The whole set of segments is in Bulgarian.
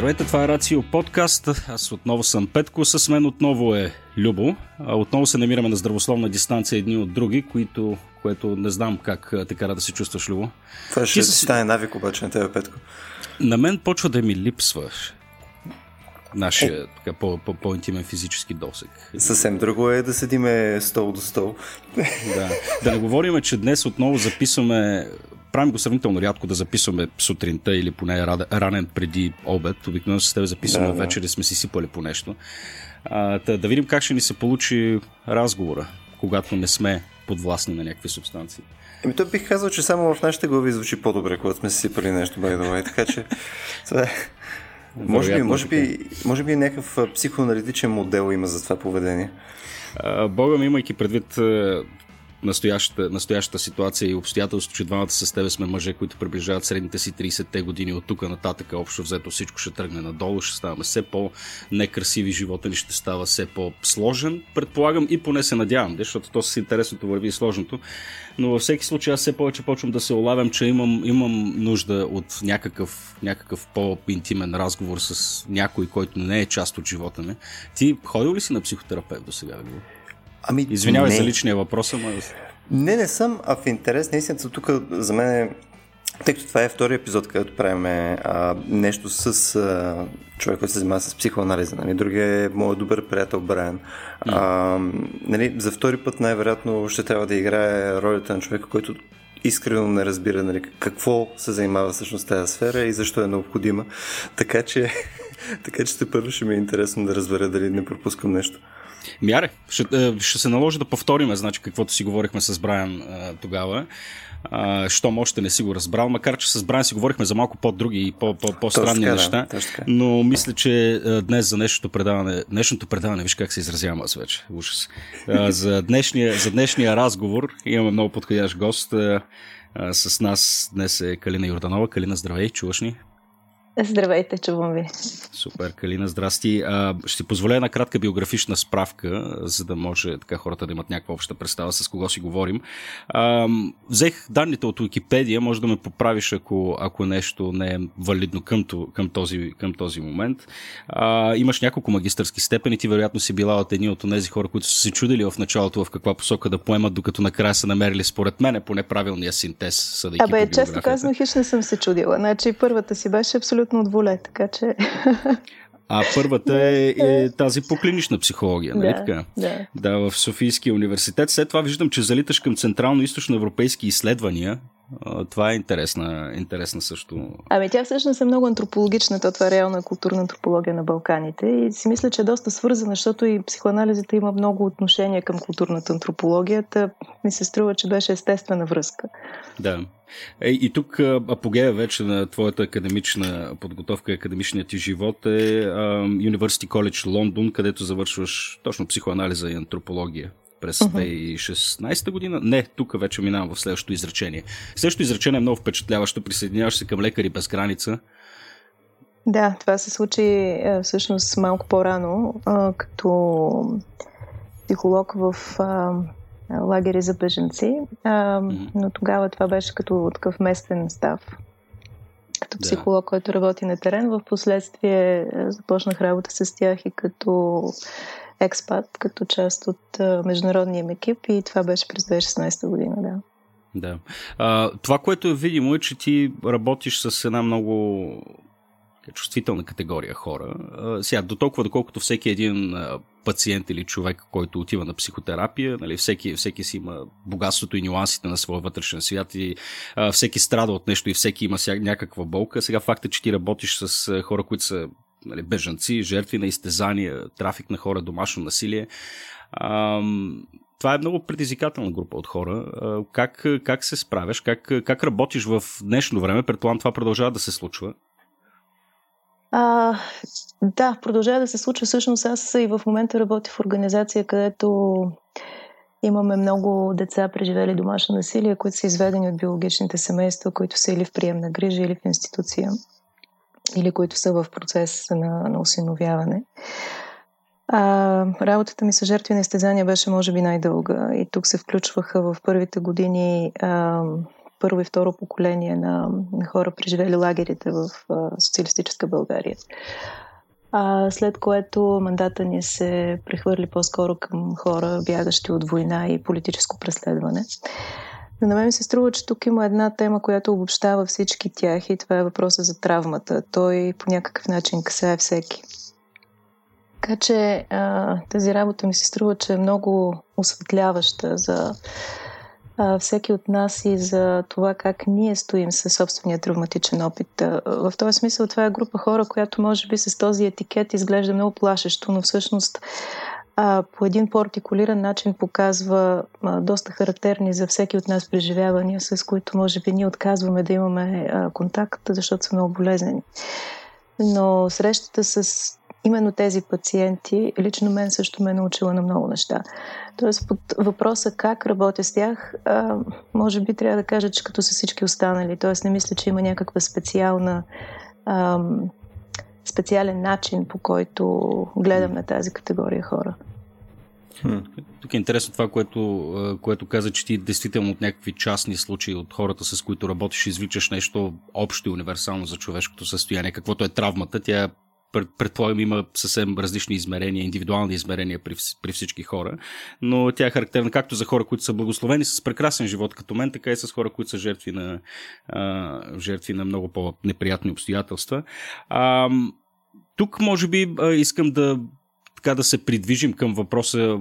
Здравейте, това е Рацио подкаст. Аз отново съм Петко, с мен отново е Любо. Отново се намираме на здравословна дистанция едни от други, които, което не знам как те кара да се чувстваш, Любо. Това ще си... стане навик обаче на тебе, Петко. На мен почва да ми липсваш нашия е. така, по, по, по-интимен физически досек. Съвсем друго е да седиме стол до стол. Да, да не говорим, че днес отново записваме правим го сравнително рядко да записваме сутринта или поне ранен преди обед. Обикновено с теб записваме да, да. вечер и сме си сипали по нещо. А, да, да видим как ще ни се получи разговора, когато не сме подвластни на някакви субстанции. Еми, то бих казал, че само в нашите глави звучи по-добре, когато сме си сипали нещо, by the way. Така че, това е... Може би, може, би, може би някакъв психоаналитичен модел има за това поведение. Бога ми, имайки предвид настоящата, настоящата ситуация и обстоятелство, че двамата с тебе сме мъже, които приближават средните си 30-те години от тук нататък, общо взето всичко ще тръгне надолу, ще ставаме все по-некрасиви, живота ни ще става все по-сложен, предполагам и поне се надявам, защото то с интересното върви и сложното, но във всеки случай аз все повече почвам да се олавям, че имам, имам нужда от някакъв, някакъв по-интимен разговор с някой, който не е част от живота ми. Ти ходил ли си на психотерапевт до сега? Ами, Извинявай не. за личния въпрос, ама... Не, не съм, а в интерес, наистина, тук за мен е тъй като това е втори епизод, където правим а, нещо с а, човек, който се занимава с психоанализа. Нали? Другия е моят добър приятел Брайан. А, нали, за втори път най-вероятно ще трябва да играе ролята на човека, който искрено не разбира нали, какво се занимава всъщност тази сфера и защо е необходима. Така че, така че те първо ще ми е интересно да разбера дали не пропускам нещо. Мяре, ще, е, ще се наложи да повториме, значи, каквото си говорихме с Брайан а, тогава. А, щом още не си го разбрал, макар че с Брайан си говорихме за малко по-други и по-странни по- неща. Да, но мисля, че днес за днешното предаване, днешното предаване, виж как се изразявам аз вече, ужас. А, за, днешния, за днешния разговор имаме много подходящ гост. А, с нас днес е Калина Йорданова. Калина, здравей, чуваш ни? Здравейте, чувам ви. Супер, Калина, здрасти. А, ще позволя една кратка биографична справка, за да може така хората да имат някаква обща представа с кого си говорим. А, взех данните от Википедия, може да ме поправиш, ако, ако нещо не е валидно към, към, този, към този момент. А, имаш няколко магистърски степени, ти вероятно си била от едни от тези хора, които са се чудили в началото в каква посока да поемат, докато накрая са намерили според мен по неправилния синтез. Абе, често казано, хищ не съм се чудила. Значи първата си беше абсолютно абсолютно от воле, така че... А първата е, е тази по клинична психология, нали да, така? Да. да, в Софийския университет. След това виждам, че залиташ към централно-источно европейски изследвания. Това е интересна, интересна също. Ами тя всъщност е много антропологична, то това е реална културна антропология на Балканите и си мисля, че е доста свързана, защото и психоанализата има много отношение към културната антропология. Ми се струва, че беше естествена връзка. Да. Е, и тук апогея вече на твоята академична подготовка, академичният ти живот е University College Лондон, където завършваш точно психоанализа и антропология през 2016 година. Не, тук вече минавам в следващото изречение. Следващото изречение е много впечатляващо. Присъединяваш се към лекари без граница. Да, това се случи е, всъщност малко по-рано, като психолог в лагери за беженци, но тогава това беше като такъв местен став. Като психолог, да. който работи на терен, в последствие е, започнах работа с тях и като експат, като част от международния ми екип и това беше през 2016 година, да. Да. А, това, което е видимо е, че ти работиш с една много чувствителна категория хора. А, сега, до толкова, доколкото всеки един пациент или човек, който отива на психотерапия, нали, всеки, всеки си има богатството и нюансите на своя вътрешен свят и а, всеки страда от нещо и всеки има ся, някаква болка. Сега факта, че ти работиш с хора, които са нали, бежанци, жертви на изтезания, трафик на хора, домашно насилие. А, това е много предизвикателна група от хора. Как, как се справяш? Как, как работиш в днешно време? Предполагам, това продължава да се случва. А, да, продължава да се случва. Всъщност аз и в момента работя в организация, където имаме много деца, преживели домашно насилие, които са изведени от биологичните семейства, които са или в приемна грижа, или в институция или които са в процес на, на осиновяване. А, работата ми с жертви на изтезания беше може би най-дълга и тук се включваха в първите години а, първо и второ поколение на, на хора, преживели лагерите в а, социалистическа България. А, след което мандата ни се прехвърли по-скоро към хора, бягащи от война и политическо преследване. Но на мен се струва, че тук има една тема, която обобщава всички тях и това е въпроса за травмата. Той по някакъв начин касае всеки. Така че а, тази работа ми се струва, че е много осветляваща за а, всеки от нас и за това как ние стоим със собствения травматичен опит. А, в този смисъл това е група хора, която може би с този етикет изглежда много плашещо, но всъщност а, по един по-артикулиран начин показва а, доста характерни за всеки от нас преживявания, с които може би ние отказваме да имаме а, контакт, защото са много болезнени. Но срещата с именно тези пациенти, лично мен също ме е научила на много неща. Тоест, под въпроса как работя с тях, а, може би трябва да кажа, че като са всички останали. Тоест, не мисля, че има някаква специална а, специален начин, по който гледам на тази категория хора. Тук е интересно това, което, което каза, че ти действително от някакви частни случаи от хората, с които работиш, извличаш нещо общо и универсално за човешкото състояние. Каквото е травмата, тя предполагам има съвсем различни измерения, индивидуални измерения при, при всички хора, но тя е характерна както за хора, които са благословени с прекрасен живот като мен, така и с хора, които са жертви на, жертви на много по-неприятни обстоятелства. Тук, може би, искам да така да се придвижим към въпроса,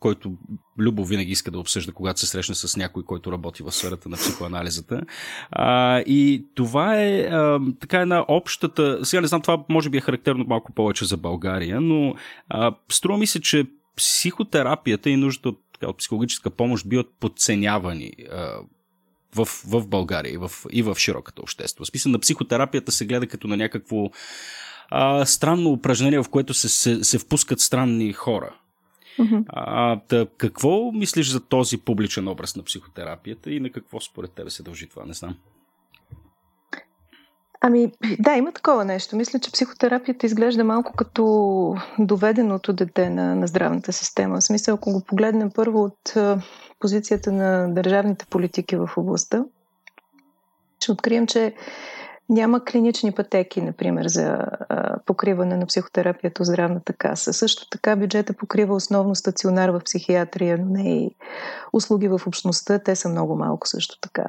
който Любо винаги иска да обсъжда, когато се срещне с някой, който работи в сферата на психоанализата. А, и това е а, така една общата... Сега не знам, това може би е характерно малко повече за България, но а, струва ми се, че психотерапията и нуждата от, така, от психологическа помощ биват подценявани а, в, в България и в, и в широката общество. Смисъл на психотерапията се гледа като на някакво а, странно упражнение, в което се, се, се впускат странни хора. Mm-hmm. А, да, какво мислиш за този публичен образ на психотерапията и на какво според тебе се дължи това? Не знам. Ами, да, има такова нещо. Мисля, че психотерапията изглежда малко като доведеното дете на, на здравната система. В смисъл, ако го погледнем първо от позицията на държавните политики в областта, ще открием, че няма клинични пътеки, например, за а, покриване на психотерапията от здравната каса. Също така бюджета покрива основно стационар в психиатрия, но не и услуги в общността. Те са много малко също така.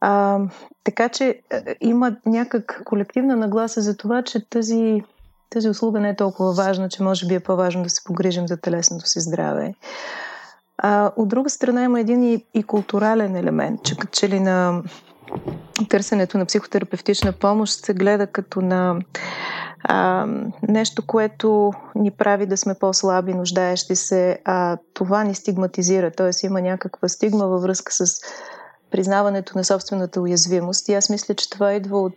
А, така че а, има някак колективна нагласа за това, че тази, тази услуга не е толкова важна, че може би е по-важно да се погрижим за телесното си здраве. А, от друга страна има един и, и културален елемент, че че ли на търсенето на психотерапевтична помощ се гледа като на а, нещо, което ни прави да сме по-слаби, нуждаещи се, а това ни стигматизира. Т.е. има някаква стигма във връзка с признаването на собствената уязвимост. И аз мисля, че това идва от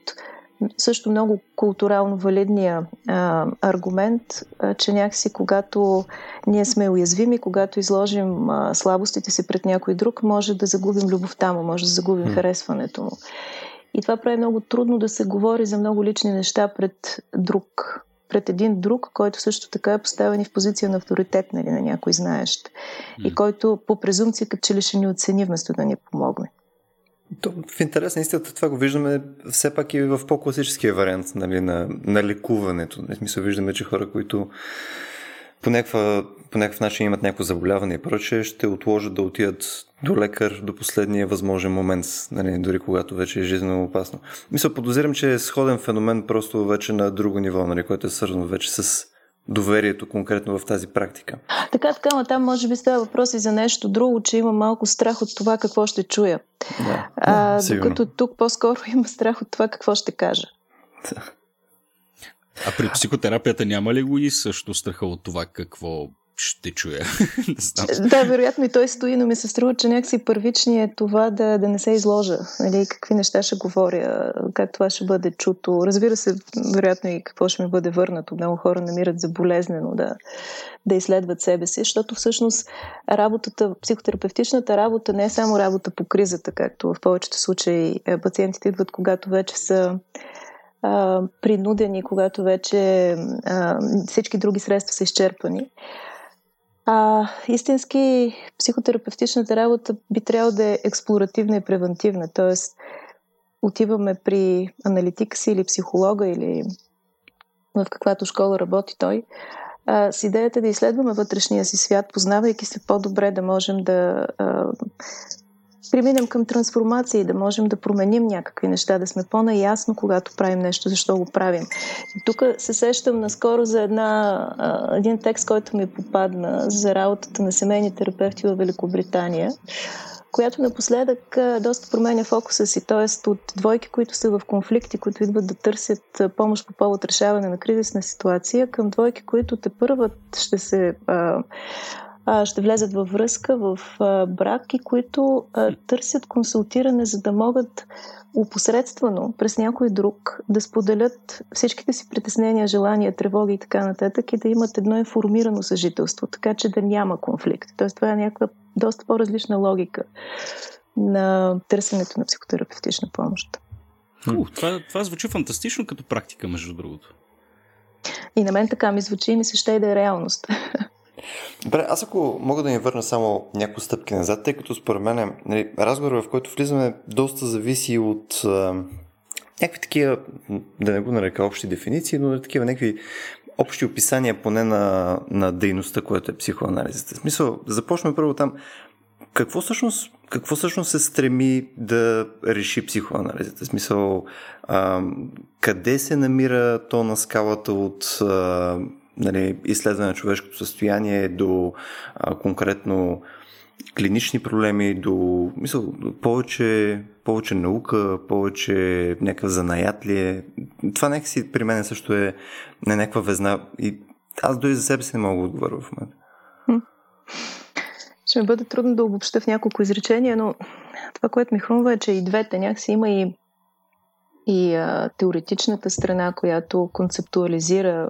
също много културално валидния а, аргумент, а, че някакси когато ние сме уязвими, когато изложим а, слабостите си пред някой друг, може да загубим любовта му, може да загубим mm. харесването му. И това прави много трудно да се говори за много лични неща пред друг. Пред един друг, който също така е поставен и в позиция на авторитет, нали, на някой знаещ. Mm. И който по презумпция като че ли ще ни оцени, вместо да ни помогне. В интерес на истината това го виждаме все пак и в по-класическия вариант нали, на, на лекуването. В смисъл виждаме, че хора, които по, някаква, по някакъв начин имат някакво заболяване и прочее, ще отложат да отидат до лекар до последния възможен момент, нали, дори когато вече е жизненно опасно. Мисля, подозирам, че е сходен феномен просто вече на друго ниво, нали, което е свързано вече с доверието конкретно в тази практика. Така, така, но там може би става въпрос и за нещо друго, че има малко страх от това какво ще чуя. Да, а, да, докато тук по-скоро има страх от това какво ще кажа. А при психотерапията няма ли го и също страха от това какво ще чуя. да, вероятно и той стои, но ми се струва, че някакси първични е това да, да не се изложа. Нали, какви неща ще говоря, как това ще бъде чуто. Разбира се, вероятно и какво ще ми бъде върнато. Много хора намират за болезнено да, да изследват себе си, защото всъщност работата, психотерапевтичната работа не е само работа по кризата, както в повечето случаи е, пациентите идват, когато вече са принудени, когато вече а, всички други средства са изчерпани А, истински психотерапевтичната работа би трябвало да е експлоративна и превентивна, т.е. отиваме при аналитика си или психолога или в каквато школа работи той, а, с идеята да изследваме вътрешния си свят, познавайки се по-добре, да можем да а, преминем към трансформация и да можем да променим някакви неща, да сме по-наясно, когато правим нещо, защо го правим. Тук се сещам наскоро за една, един текст, който ми попадна за работата на семейни терапевти в Великобритания която напоследък доста променя фокуса си, т.е. от двойки, които са в конфликти, които идват да търсят помощ по повод решаване на кризисна ситуация, към двойки, които те първат ще се ще влезат във връзка, в брак и които търсят консултиране, за да могат опосредствено през някой друг да споделят всичките си притеснения, желания, тревоги и така нататък и да имат едно информирано съжителство, така че да няма конфликт. Тоест това е някаква доста по-различна логика на търсенето на психотерапевтична помощ. У, това, това звучи фантастично като практика, между другото. И на мен така ми звучи и ми се ще и да е реалност. Добре, аз ако мога да ни върна само няколко стъпки назад, тъй като според мен нали, разговор, в който влизаме, доста зависи от а, някакви такива, да не го нарека общи дефиниции, но такива някакви общи описания поне на, на дейността, която е психоанализата. В смисъл, започваме първо там. Какво всъщност, какво всъщност се стреми да реши психоанализата? В смисъл, а, къде се намира то на скалата от а, нали, изследване на човешкото състояние до а, конкретно клинични проблеми, до мисъл, повече, повече наука, повече някакъв занаят ли е. Това някакси при мен също е не някаква везна и аз дори за себе си не мога да отговоря в момента. Ще ми бъде трудно да обобща в няколко изречения, но това, което ми хрумва е, че и двете някакси има и и а, теоретичната страна, която концептуализира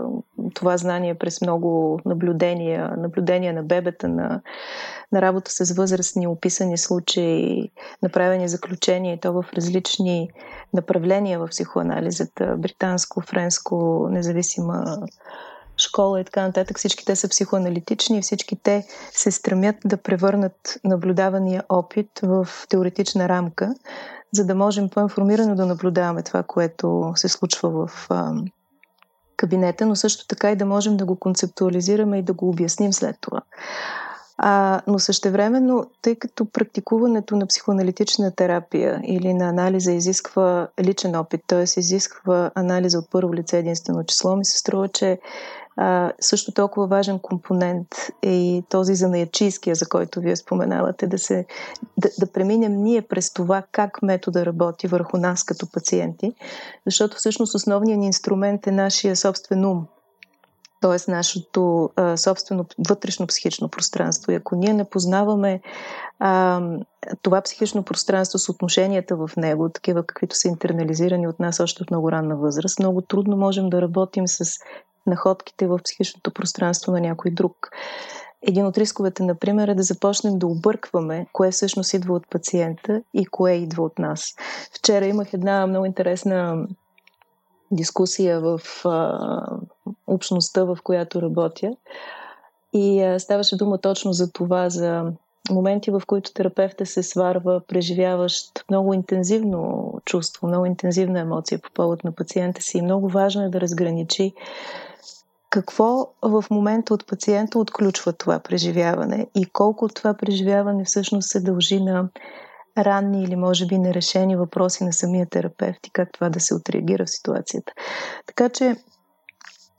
това знание през много наблюдения, наблюдения на бебета, на, на работа с възрастни, описани случаи, направени заключения и то в различни направления в психоанализата, британско, френско, независима школа и така нататък. Всички те са психоаналитични и всички те се стремят да превърнат наблюдавания опит в теоретична рамка, за да можем по-информирано да наблюдаваме това, което се случва в кабинета, но също така и да можем да го концептуализираме и да го обясним след това. А, но същевременно, тъй като практикуването на психоаналитична терапия или на анализа изисква личен опит, т.е. изисква анализа от първо лице единствено число, ми се струва, че а, също толкова важен компонент е и този занаячийския, за който вие споменавате, да, се, да, да преминем ние през това как метода работи върху нас като пациенти, защото всъщност основният ни инструмент е нашия собствен ум, т.е. нашето а, собствено вътрешно психично пространство. И ако ние не познаваме а, това психично пространство с отношенията в него, такива каквито са интернализирани от нас още от много ранна възраст, много трудно можем да работим с находките в психичното пространство на някой друг. Един от рисковете, например, е да започнем да объркваме кое всъщност идва от пациента и кое идва от нас. Вчера имах една много интересна дискусия в а, общността, в която работя. И а, ставаше дума точно за това, за моменти, в които терапевта се сварва, преживяващ много интензивно чувство, много интензивна емоция по повод на пациента си. И много важно е да разграничи какво в момента от пациента отключва това преживяване и колко това преживяване всъщност се дължи на ранни или може би нерешени въпроси на самия терапевт и как това да се отреагира в ситуацията. Така че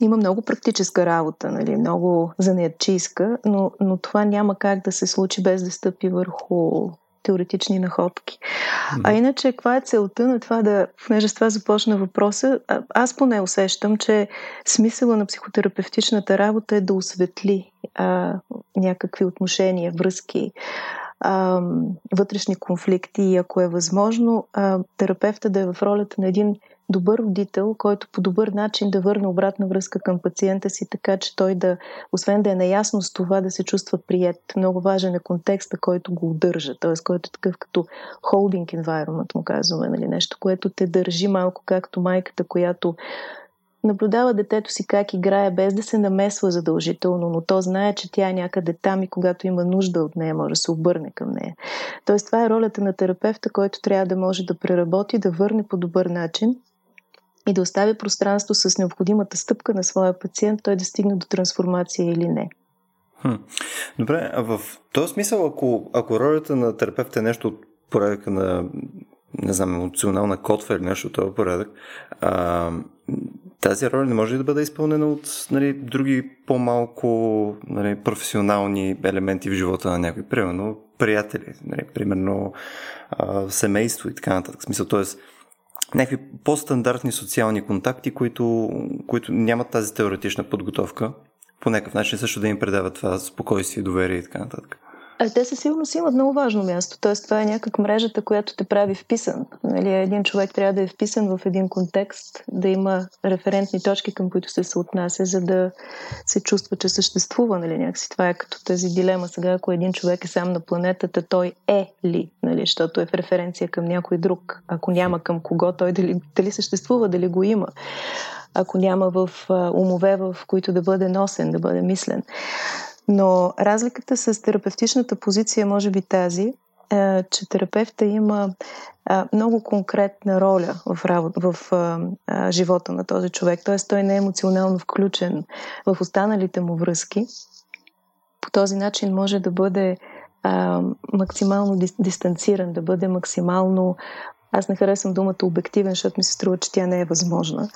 има много практическа работа, нали, много занаятчийска, но, но това няма как да се случи без да стъпи върху теоретични находки. А иначе, каква е целта на това да, понеже с това започна въпроса, аз поне усещам, че смисъла на психотерапевтичната работа е да осветли а, някакви отношения, връзки, а, вътрешни конфликти и ако е възможно, а, терапевта да е в ролята на един добър родител, който по добър начин да върне обратна връзка към пациента си, така че той да, освен да е наясно с това, да се чувства прият. Много важен е контекста, който го удържа, т.е. който е такъв като holding environment, му казваме, нали? нещо, което те държи малко както майката, която наблюдава детето си как играе, без да се намесва задължително, но то знае, че тя е някъде там и когато има нужда от нея, може да се обърне към нея. Тоест, това е ролята на терапевта, който трябва да може да преработи, да върне по добър начин и да остави пространство с необходимата стъпка на своя пациент, той да стигне до трансформация или не. Хм. Добре, а в този смисъл, ако, ако ролята на терапевта е нещо от порядъка на не знам, емоционална котва или нещо от този порядък, а, тази роля не може ли да бъде изпълнена от нали, други по-малко нали, професионални елементи в живота на някой? Примерно приятели, нали, примерно а, семейство и така нататък. В смисъл, т.е. някакви по-стандартни социални контакти, които, които нямат тази теоретична подготовка, по някакъв начин също да им предават това спокойствие, доверие и така нататък. А те със сигурност имат много важно място. Тоест, това е някак мрежата, която те прави вписан. Нали, един човек трябва да е вписан в един контекст, да има референтни точки, към които се съотнася, за да се чувства, че съществува. Нали, някакси. Това е като тази дилема сега, ако един човек е сам на планетата, той е ли? Нали, защото е в референция към някой друг. Ако няма към кого, той дали, дали съществува, дали го има ако няма в умове, в които да бъде носен, да бъде мислен. Но разликата с терапевтичната позиция е може би тази, е, че терапевта има много конкретна роля в, работа, в живота на този човек. Т.е. той не е емоционално включен в останалите му връзки. По този начин може да бъде максимално дистанциран, да бъде максимално аз не харесвам думата обективен, защото ми се струва, че тя не е възможна.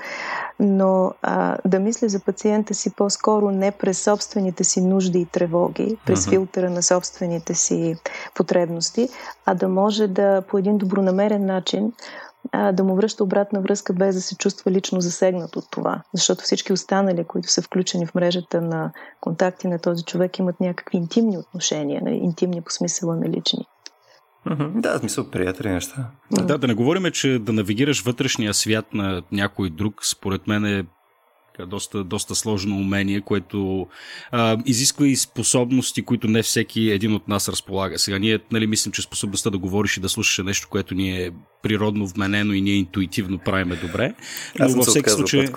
Но а, да мисля за пациента си по-скоро не през собствените си нужди и тревоги, през uh-huh. филтъра на собствените си потребности, а да може да по един добронамерен начин а, да му връща обратна връзка, без да се чувства лично засегнат от това. Защото всички останали, които са включени в мрежата на контакти на този човек, имат някакви интимни отношения, нали, интимни по смисъла на лични. Mm-hmm. Да, смисъл приятели неща. Да, да не говорим, че да навигираш вътрешния свят на някой друг, според мен е доста, доста сложно умение, което а, изисква и способности, които не всеки един от нас разполага. Сега ние нали, мислим, че способността да говориш и да слушаш е нещо, което ни е природно вменено и ние интуитивно правиме добре. Но във всеки случай.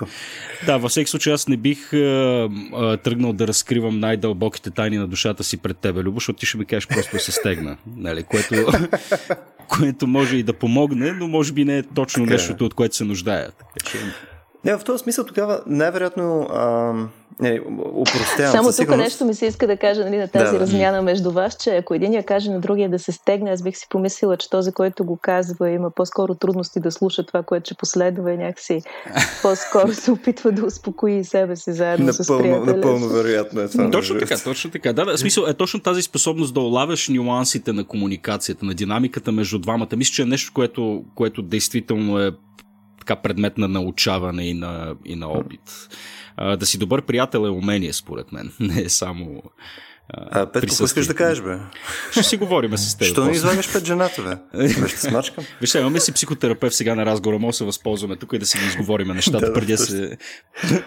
Да, във всеки случай аз не бих а, а, тръгнал да разкривам най-дълбоките тайни на душата си пред тебе, Любо, защото ти ще ми кажеш просто да се стегна. Нали, което, което може и да помогне, но може би не е точно така, е. нещото, от което се нуждая. Така че... Не, в този смисъл тогава най-вероятно не, упростявам. Само тук нещо ми се иска да кажа нали, на тази да, размяна да. между вас, че ако един я каже на другия да се стегне, аз бих си помислила, че този, който го казва, има по-скоро трудности да слуша това, което ще последва и някакси по-скоро се опитва да успокои себе си заедно напълно, с приятеля. Напълно вероятно е това. Точно така, точно така. Да, да, смисъл е точно тази способност да олавяш нюансите на комуникацията, на динамиката между двамата. Мисля, че е нещо, което, което действително е така предмет на научаване и на, и на опит. А, да си добър приятел е умение, според мен. Не е само. А, Петко, какво искаш да кажеш, бе? Ще си говорим с теб. Що не излагаш пред жената, бе? Ще смачкам. Виж, имаме си психотерапевт сега на разговора, може да се възползваме тук и да си ги изговорим нещата, преди, да се,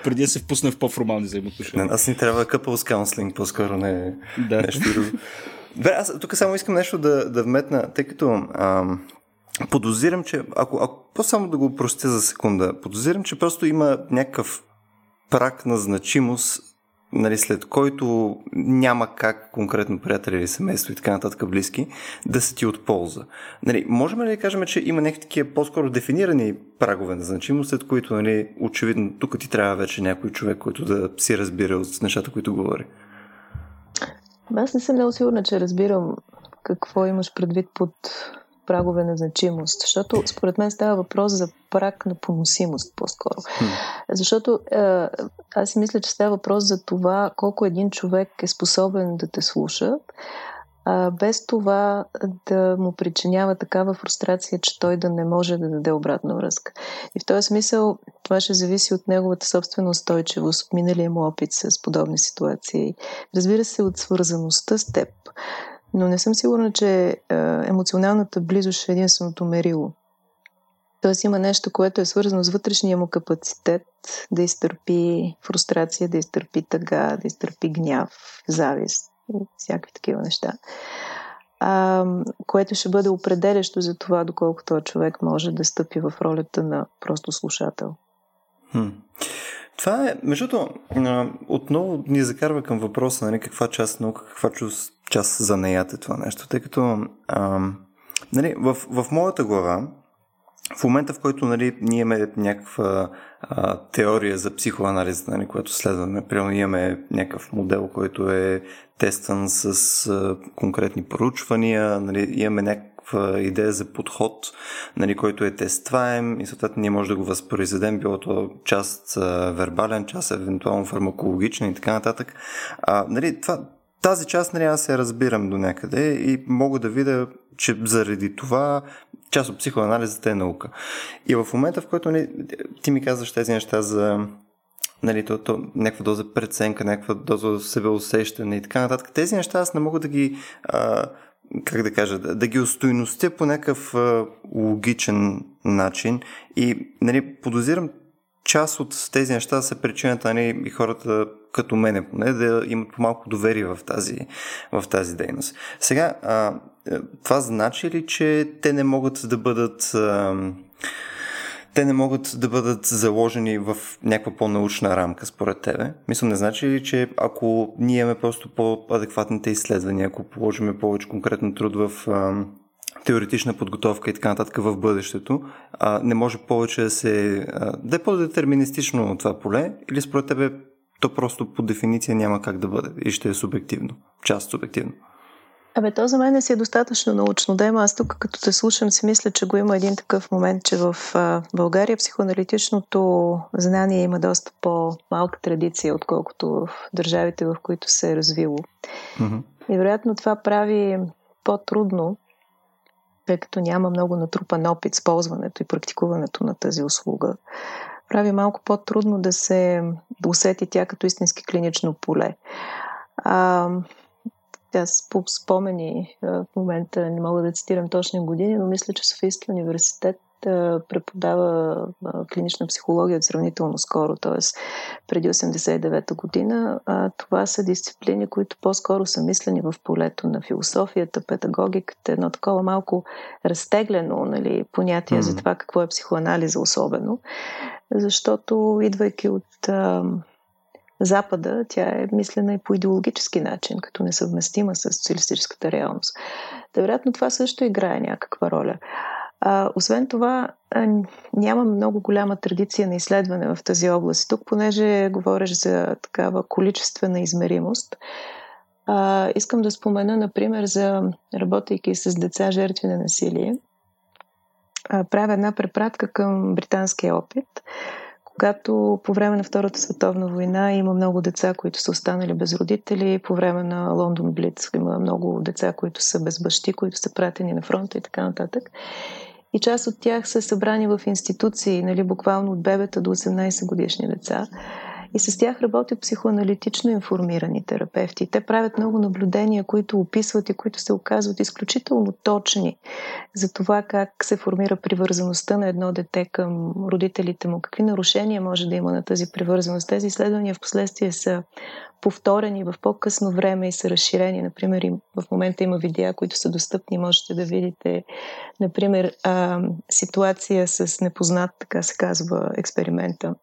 преди да се впусне в по-формални взаимоотношения. Аз ни трябва с каунслинг, по-скоро не да. нещо друго. Бе, аз тук само искам нещо да, да вметна, тъй като ам, подозирам, че ако, ако по-само да го простя за секунда, подозирам, че просто има някакъв прак на значимост, нали, след който няма как конкретно приятели или семейство и така нататък близки да са ти от полза. Нали, можем ли да кажем, че има някакви такива по-скоро дефинирани прагове на значимост, след които нали, очевидно тук ти трябва вече някой човек, който да си разбира от нещата, които говори? Аз не съм много сигурна, че разбирам какво имаш предвид под прагове на значимост, защото според мен става въпрос за прак на поносимост по-скоро. Защото е, аз си мисля, че става въпрос за това колко един човек е способен да те слуша, а, без това да му причинява такава фрустрация, че той да не може да даде обратна връзка. И в този смисъл това ще зависи от неговата собствена устойчивост, от миналия му опит с подобни ситуации. Разбира се, от свързаността с теб но не съм сигурна, че е, емоционалната близост е единственото мерило. Тоест има нещо, което е свързано с вътрешния му капацитет да изтърпи фрустрация, да изтърпи тъга, да изтърпи гняв, завист и всякакви такива неща. А, което ще бъде определящо за това, доколко този човек може да стъпи в ролята на просто слушател. Хм. Това е, между отново ни закарва към въпроса, нали, каква част наука, каква част за неят е това нещо, тъй като а, нали, в, в моята глава, в момента, в който нали, ние имаме някаква а, теория за психоанализа, нали, която следваме, примерно имаме някакъв модел, който е тестван с а, конкретни проучвания, нали, имаме някаква идея за подход, нали, който е тестваем и съответно ние може да го възпроизведем, било то част а, вербален, част евентуално фармакологична и така нататък. А, нали, това, тази част нали, аз я разбирам до някъде и мога да видя, че заради това част от психоанализата е наука. И в момента, в който нали, ти ми казваш тези неща за нали, то, то, някаква доза преценка, някаква доза себеусещане и така нататък, тези неща аз не мога да ги а, как да кажа, да, да ги устойностя по някакъв а, логичен начин и нали, подозирам част от тези неща са причината нали, и хората като мене поне да имат по-малко доверие в тази, в тази дейност. Сега, а, това значи ли, че те не могат да бъдат а, те не могат да бъдат заложени в някаква по-научна рамка, според тебе? Мисля, не значи ли, че ако ние имаме просто по-адекватните изследвания, ако положиме повече конкретно труд в а, теоретична подготовка и така нататък в бъдещето, а, не може повече да се... А, да е по-детерминистично това поле или според тебе то просто по дефиниция няма как да бъде и ще е субективно, част субективно? Абе, то за мен си е достатъчно научно. Да, аз тук като те слушам си мисля, че го има един такъв момент, че в а, България психоаналитичното знание има доста по-малка традиция, отколкото в държавите, в които се е развило. Mm-hmm. И вероятно това прави по-трудно тъй като няма много натрупан опит с ползването и практикуването на тази услуга, прави малко по-трудно да се да усети тя като истински клинично поле. А, аз по спомени в момента не мога да цитирам точни години, но мисля, че Софийския университет преподава клинична психология сравнително скоро, т.е. преди 89-та година. Това са дисциплини, които по-скоро са мислени в полето на философията, педагогиката, едно такова малко разтеглено нали, понятие mm-hmm. за това какво е психоанализа особено, защото идвайки от Запада, тя е мислена и по идеологически начин, като несъвместима с социалистическата реалност. Да, вероятно това също играе някаква роля. А, освен това, няма много голяма традиция на изследване в тази област. Тук, понеже говориш за такава количествена измеримост, а, искам да спомена, например, за работейки с деца жертви на насилие. А, правя една препратка към британския опит, когато по време на Втората световна война има много деца, които са останали без родители, по време на Лондон Блиц има много деца, които са без бащи, които са пратени на фронта и така нататък и част от тях са събрани в институции, нали, буквално от бебета до 18 годишни деца. И с тях работят психоаналитично информирани терапевти. Те правят много наблюдения, които описват и които се оказват изключително точни за това как се формира привързаността на едно дете към родителите му, какви нарушения може да има на тази привързаност. Тези изследвания в последствие са повторени в по-късно време и са разширени. Например, в момента има видеа, които са достъпни, можете да видите, например, ситуация с непознат, така се казва, експеримента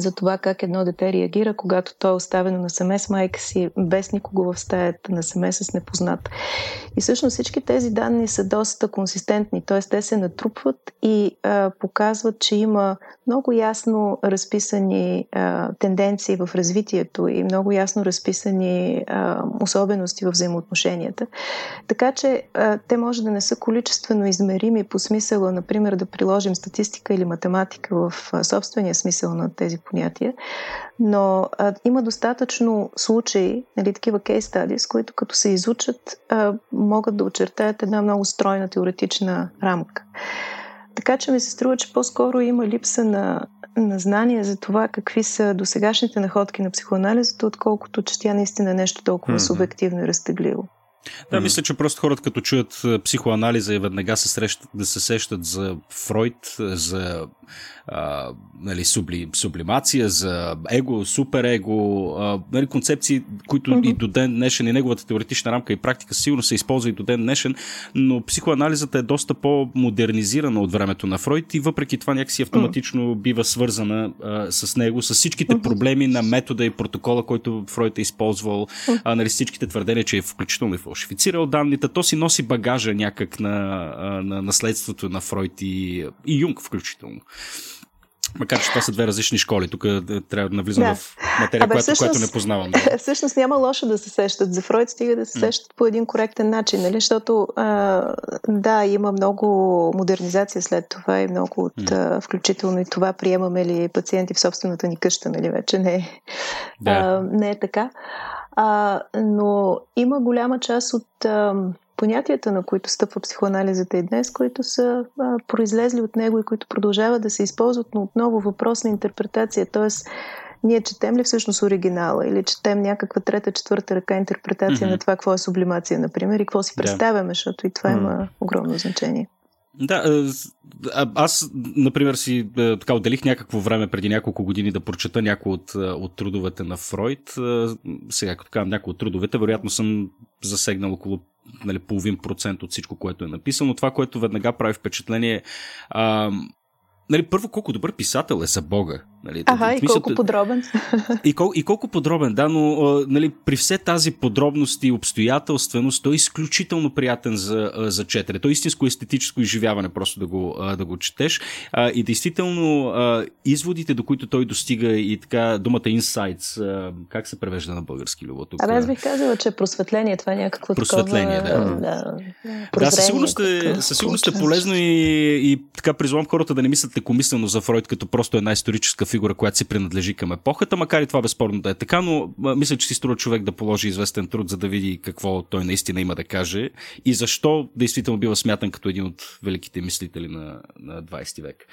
за това как едно дете реагира, когато то е оставено насаме с майка си, без никого в стаята, насаме с непознат. И всъщност всички тези данни са доста консистентни, т.е. те се натрупват и а, показват, че има много ясно разписани а, тенденции в развитието и много ясно разписани а, особености в взаимоотношенията. Така че а, те може да не са количествено измерими по смисъла, например, да приложим статистика или математика в а, собствения смисъл на тези понятия, но а, има достатъчно случаи, нали, такива кейс стадис, които като се изучат, а, могат да очертаят една много стройна теоретична рамка. Така че ми се струва, че по-скоро има липса на, на знание за това какви са досегашните находки на психоанализата, отколкото че тя наистина е нещо толкова mm-hmm. субективно и разтегливо. Да, мисля, че просто хората като чуят психоанализа и веднага се срещат, да се сещат за Фройд, за а, нали, субли, сублимация, за его, суперего, а, нали, концепции, които mm-hmm. и до ден днешен и неговата теоретична рамка и практика сигурно се използва и до ден днешен, но психоанализата е доста по-модернизирана от времето на Фройд и въпреки това някакси автоматично mm-hmm. бива свързана а, с него, с всичките mm-hmm. проблеми на метода и протокола, който Фройд е използвал, а, нали, всичките твърдения, че е включително и фалшифицирал данните, то си носи багажа някак на, на наследството на Фройд и, и Юнг включително. Макар, че това са две различни школи. Тук е, трябва да навлизам да. в материя, Абе, която, всъщност, която не познавам. Да. Всъщност няма лошо да се сещат за Фройд, стига да се сещат по един коректен начин, нали? защото а, да, има много модернизация след това и много от, а, включително и това приемаме ли пациенти в собствената ни къща, нали? вече не, да. а, не е така. А, но има голяма част от а, понятията, на които стъпва психоанализата и днес, които са а, произлезли от него и които продължават да се използват, но отново въпрос на интерпретация. Тоест, ние четем ли всъщност оригинала или четем някаква трета, четвърта ръка интерпретация mm-hmm. на това, какво е сублимация, например, и какво си представяме, yeah. защото и това mm-hmm. има огромно значение. Да, аз, например, си така отделих някакво време преди няколко години да прочета някои от, от трудовете на Фройд. Сега, като казвам някои от трудовете, вероятно съм засегнал около нали, половин процент от всичко, което е написано. Това, което веднага прави впечатление, а, нали, първо колко добър писател е за Бога. Нали, ага, и колко подробен. И, кол, и колко подробен, да, но нали, при все тази подробност и обстоятелственост, той е изключително приятен за, за четене. Той е истинско естетическо изживяване, просто да го, да го четеш. И действително, изводите, до които той достига и така думата insights, как се превежда на български, Любо? Тук? Абе, аз бих казала, че просветление, това е някакво просветление, такова... Да, да. да със сигурност е, със сигурност е полезно и, и така призвам хората да не мислят лекомислено за Фройд като просто една историческа фигура, която се принадлежи към епохата, макар и това безспорно да е така, но мисля, че си струва човек да положи известен труд, за да види какво той наистина има да каже и защо действително бива смятан като един от великите мислители на, на 20 век.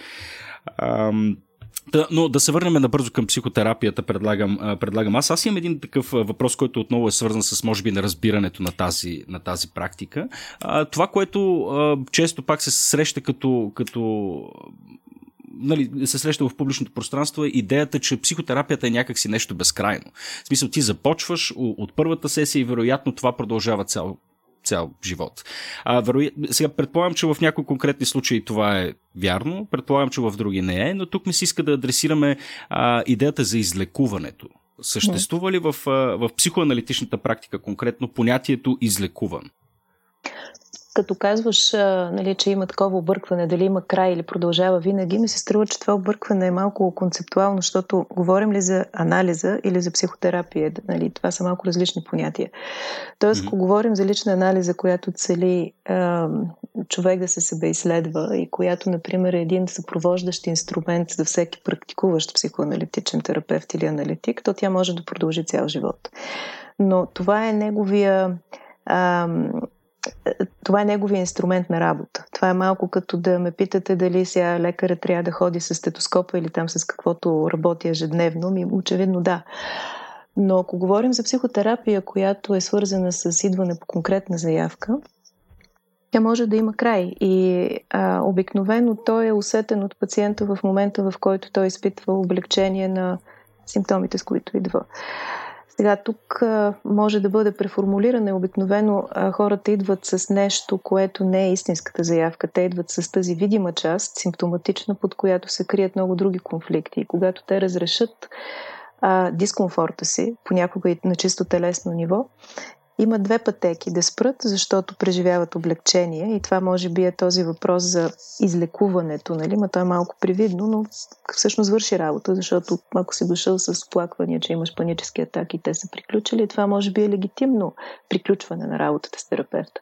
Ам, да, но да се върнем набързо към психотерапията, предлагам, предлагам аз. Аз имам един такъв въпрос, който отново е свързан с, може би, неразбирането на тази, на тази практика. Това, което често пак се среща като, като нали, се среща в публичното пространство е идеята, че психотерапията е някакси нещо безкрайно. В смисъл, ти започваш от първата сесия и вероятно това продължава цял, цял живот. А, вероя... Сега предполагам, че в някои конкретни случаи това е вярно, предполагам, че в други не е, но тук ми се иска да адресираме а, идеята за излекуването. Съществува ли в, в психоаналитичната практика конкретно понятието излекуван? Като казваш, нали, че има такова объркване, дали има край или продължава винаги, ми се струва, че това объркване е малко концептуално, защото говорим ли за анализа или за психотерапия, нали, това са малко различни понятия. Тоест, mm-hmm. ако говорим за лична анализа, която цели а, човек да се себе изследва и която, например, е един съпровождащ инструмент за всеки практикуващ психоаналитичен терапевт или аналитик, то тя може да продължи цял живот. Но това е неговия а, това е неговия инструмент на работа. Това е малко като да ме питате дали сега лекаря трябва да ходи с стетоскопа или там с каквото работи ежедневно. Ми очевидно да. Но ако говорим за психотерапия, която е свързана с идване по конкретна заявка, тя може да има край. И а, обикновено той е усетен от пациента в момента, в който той изпитва облегчение на симптомите, с които идва. Сега тук а, може да бъде преформулиране. Обикновено а, хората идват с нещо, което не е истинската заявка. Те идват с тази видима част, симптоматична, под която се крият много други конфликти. И когато те разрешат а, дискомфорта си, понякога и на чисто телесно ниво, има две пътеки да спрат, защото преживяват облегчение и това може би е този въпрос за излекуването, нали? Ма то е малко привидно, но всъщност върши работа, защото ако си дошъл с оплаквания, че имаш панически атаки и те са приключили, това може би е легитимно приключване на работата с терапевта.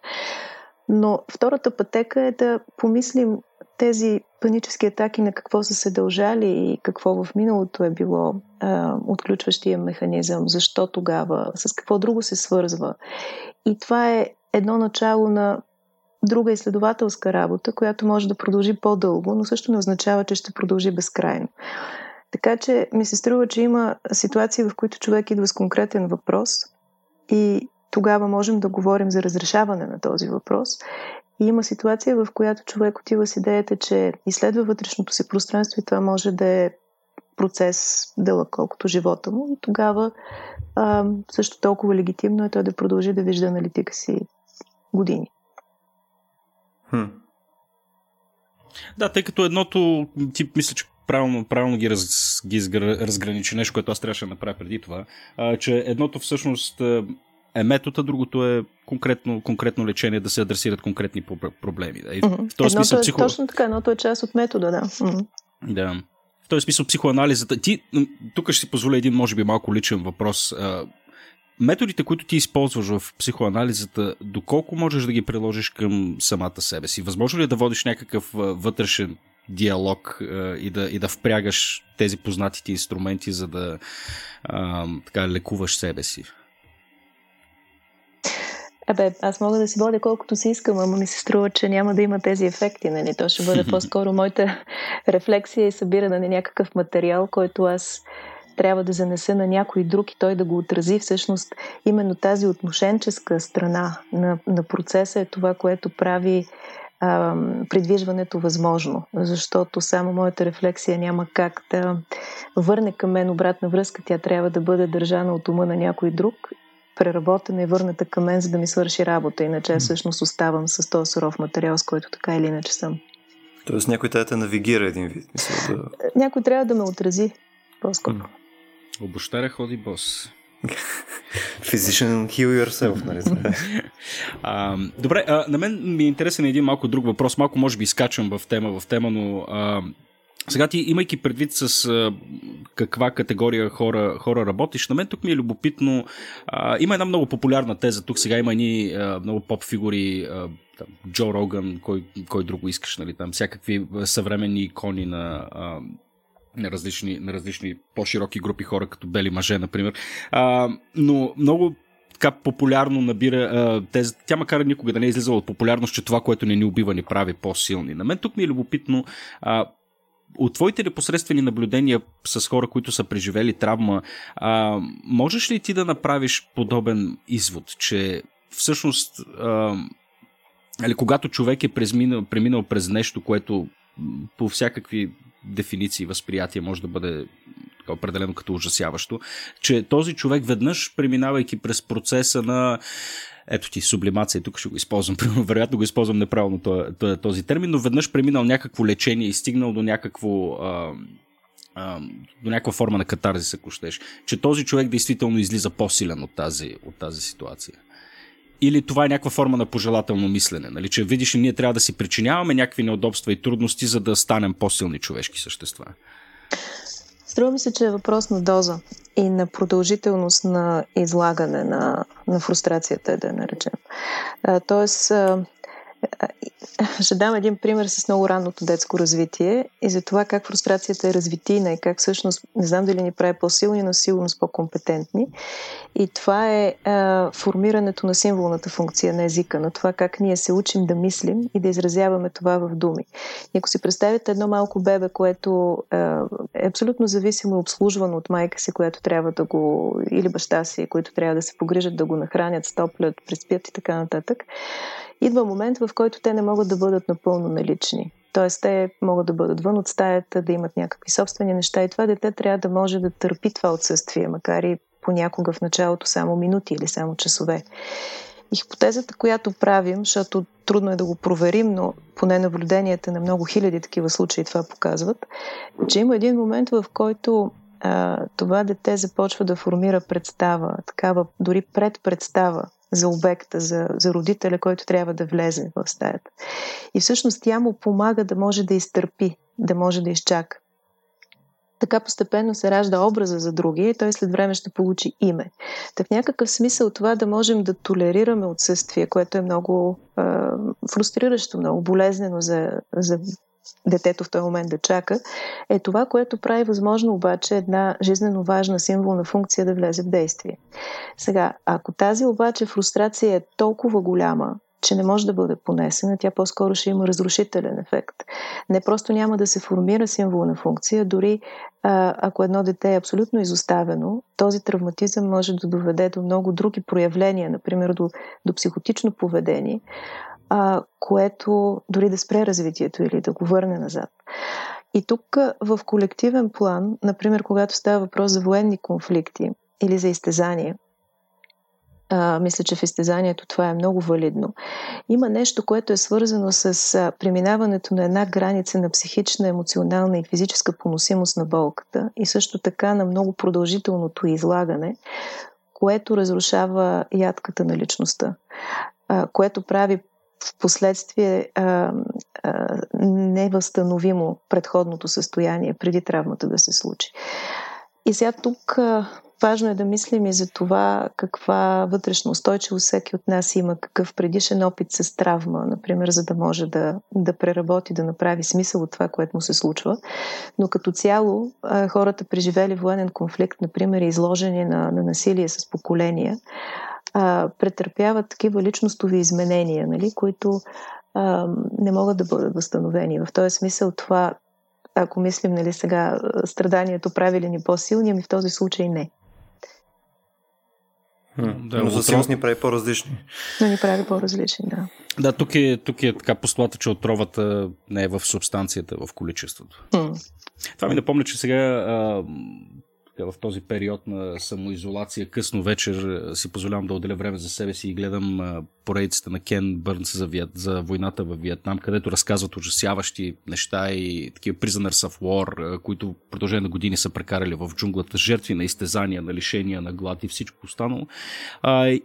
Но втората пътека е да помислим тези панически атаки на какво са се дължали и какво в миналото е било а, отключващия механизъм, защо тогава, с какво друго се свързва. И това е едно начало на друга изследователска работа, която може да продължи по-дълго, но също не означава, че ще продължи безкрайно. Така че ми се струва, че има ситуации, в които човек идва с конкретен въпрос и тогава можем да говорим за разрешаване на този въпрос. И има ситуация, в която човек отива с идеята, че изследва вътрешното си пространство и това може да е процес дълъг, колкото живота му. И тогава а, също толкова легитимно е той да продължи да вижда аналитика си години. Хм. Да, тъй като едното, ти мисля, че правилно, правилно ги, раз, ги разграничи нещо, което аз трябваше да направя преди това, а, че едното всъщност е метод, а другото е конкретно, конкретно лечение, да се адресират конкретни проблеми. Да. И mm-hmm. в този смисъл, е, психо... Точно така, едното е част от метода, да. Mm-hmm. Да. В този смисъл психоанализата. Ти, тук ще си позволя един, може би, малко личен въпрос. Методите, които ти използваш в психоанализата, доколко можеш да ги приложиш към самата себе си? Възможно ли е да водиш някакъв вътрешен диалог и, да, и да впрягаш тези познатите инструменти, за да а, така, лекуваш себе си? Абе, аз мога да си водя колкото си искам, ама ми се струва, че няма да има тези ефекти. Нали? То ще бъде по-скоро моята рефлексия и събиране на някакъв материал, който аз трябва да занеса на някой друг и той да го отрази. Всъщност, именно тази отношенческа страна на, на процеса е това, което прави а, придвижването възможно. Защото само моята рефлексия няма как да върне към мен обратна връзка. Тя трябва да бъде държана от ума на някой друг преработена и върната към мен, за да ми свърши работа. Иначе всъщност оставам с този суров материал, с който така или иначе съм. Тоест някой трябва да навигира един вид. Мисля, да... Някой трябва да ме отрази по-скоро. Обощаря ходи бос. Physician heal yourself, нали? а, добре, а, на мен ми е интересен един малко друг въпрос. Малко може би изкачвам в тема, в тема, но а, сега ти, имайки предвид с а, каква категория хора, хора работиш, на мен тук ми е любопитно. А, има една много популярна теза. Тук сега има едни а, много поп фигури, Джо Роган, кой, кой друго искаш, нали, там, всякакви съвременни икони на. А, на различни, на различни по-широки групи хора, като бели мъже, например. А, но много така популярно набира а, теза. Тя макар никога да не е излизала от популярност, че това, което не ни убива, ни прави по-силни. На мен тук ми е любопитно а, от твоите непосредствени наблюдения с хора, които са преживели травма, а, можеш ли ти да направиш подобен извод, че всъщност, а, али, когато човек е преминал, преминал през нещо, което по всякакви дефиниции, възприятия може да бъде определено като ужасяващо, че този човек веднъж, преминавайки през процеса на ето ти, сублимация, тук ще го използвам, вероятно го използвам неправилно този термин, но веднъж преминал някакво лечение и стигнал до някакво до някаква форма на катарзис, ако щеш, че този човек действително излиза по-силен от тази, от тази ситуация. Или това е някаква форма на пожелателно мислене, нали? че видиш, ние трябва да си причиняваме някакви неудобства и трудности, за да станем по-силни човешки същества. Струва ми се, че е въпрос на доза и на продължителност на излагане на, на фрустрацията, да я наречем. Тоест, ще дам един пример с много ранното детско развитие и за това как фрустрацията е развитина и как всъщност, не знам дали ни прави по-силни, но сигурно по-компетентни. И това е а, формирането на символната функция на езика, на това как ние се учим да мислим и да изразяваме това в думи. И ако си представите едно малко бебе, което а, е абсолютно зависимо и обслужвано от майка си, която трябва да го, или баща си, които трябва да се погрижат да го нахранят, стоплят, приспят и така нататък, идва момент, в който те не могат да бъдат напълно налични. Тоест, те могат да бъдат вън от стаята, да имат някакви собствени неща и това дете трябва да може да търпи това отсъствие, макар и понякога в началото само минути или само часове. И хипотезата, която правим, защото трудно е да го проверим, но поне наблюденията на много хиляди такива случаи това показват, че има един момент, в който а, това дете започва да формира представа, такава дори предпредстава за обекта, за, за родителя, който трябва да влезе в стаята. И всъщност тя му помага да може да изтърпи, да може да изчака. Така постепенно се ражда образа за другия и той след време ще получи име. Так в някакъв смисъл това да можем да толерираме отсъствие, което е много е, фрустриращо, много болезнено за, за детето в този момент да чака, е това, което прави възможно обаче една жизненно важна символна функция да влезе в действие. Сега, ако тази обаче фрустрация е толкова голяма, че не може да бъде понесена, тя по-скоро ще има разрушителен ефект. Не просто няма да се формира символна функция, дори ако едно дете е абсолютно изоставено, този травматизъм може да доведе до много други проявления, например до, до психотично поведение, а, което дори да спре развитието или да го върне назад. И тук в колективен план, например, когато става въпрос за военни конфликти или за изтезания, а, мисля, че в изтезанието това е много валидно. Има нещо, което е свързано с а, преминаването на една граница на психична, емоционална и физическа поносимост на болката и също така на много продължителното излагане, което разрушава ядката на личността, а, което прави в последствие а, а, невъзстановимо предходното състояние преди травмата да се случи. И сега тук а, важно е да мислим и за това каква вътрешна устойчивост всеки от нас има, какъв предишен опит с травма, например, за да може да, да преработи, да направи смисъл от това, което му се случва. Но като цяло хората, преживели военен конфликт, например, изложени на, на насилие с поколения, а, претърпяват такива личностови изменения, нали, които а, не могат да бъдат възстановени. В този смисъл това, ако мислим нали, сега, страданието прави ли ни по-силни, ами в този случай не. Да, Но за сигурност ни прави по-различни. Но ни прави по-различни, да. Да, тук е, тук е така послата, че отровата не е в субстанцията, в количеството. Хм. Това ми напомня, че сега а, в този период на самоизолация, късно вечер си позволявам да отделя време за себе си и гледам поредицата на Кен Бърнс за, Виет, за войната в Виетнам, където разказват ужасяващи неща и такива prisoners of war, които в продължение на години са прекарали в джунглата, жертви на изтезания, на лишения, на глад и всичко останало.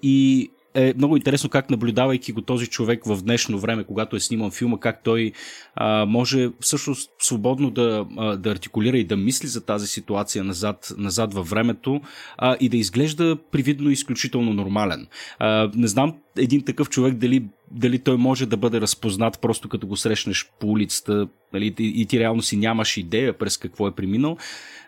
И е много интересно как наблюдавайки го този човек в днешно време, когато е сниман филма, как той а, може всъщност свободно да, а, да артикулира и да мисли за тази ситуация назад, назад във времето а, и да изглежда привидно изключително нормален. А, не знам един такъв човек дали, дали той може да бъде разпознат просто като го срещнеш по улицата нали, и, ти реално си нямаш идея през какво е преминал.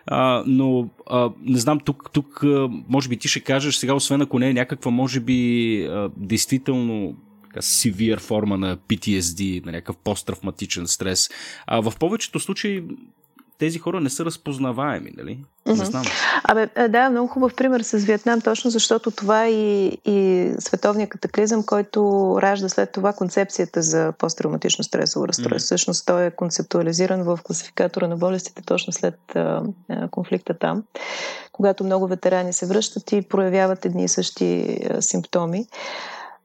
А, но а, не знам, тук, тук може би ти ще кажеш сега, освен ако не е някаква, може би, а, действително така, severe форма на PTSD, на някакъв посттравматичен стрес. А в повечето случаи тези хора не са разпознаваеми, нали? Mm-hmm. Не знам. Абе, е, да, много хубав пример с Виетнам, точно защото това е и, и световния катаклизъм, който ражда след това концепцията за посттравматично стресово разстройство. Mm-hmm. Всъщност той е концептуализиран в класификатора на болестите точно след а, а, конфликта там, когато много ветерани се връщат и проявяват едни и същи а, симптоми.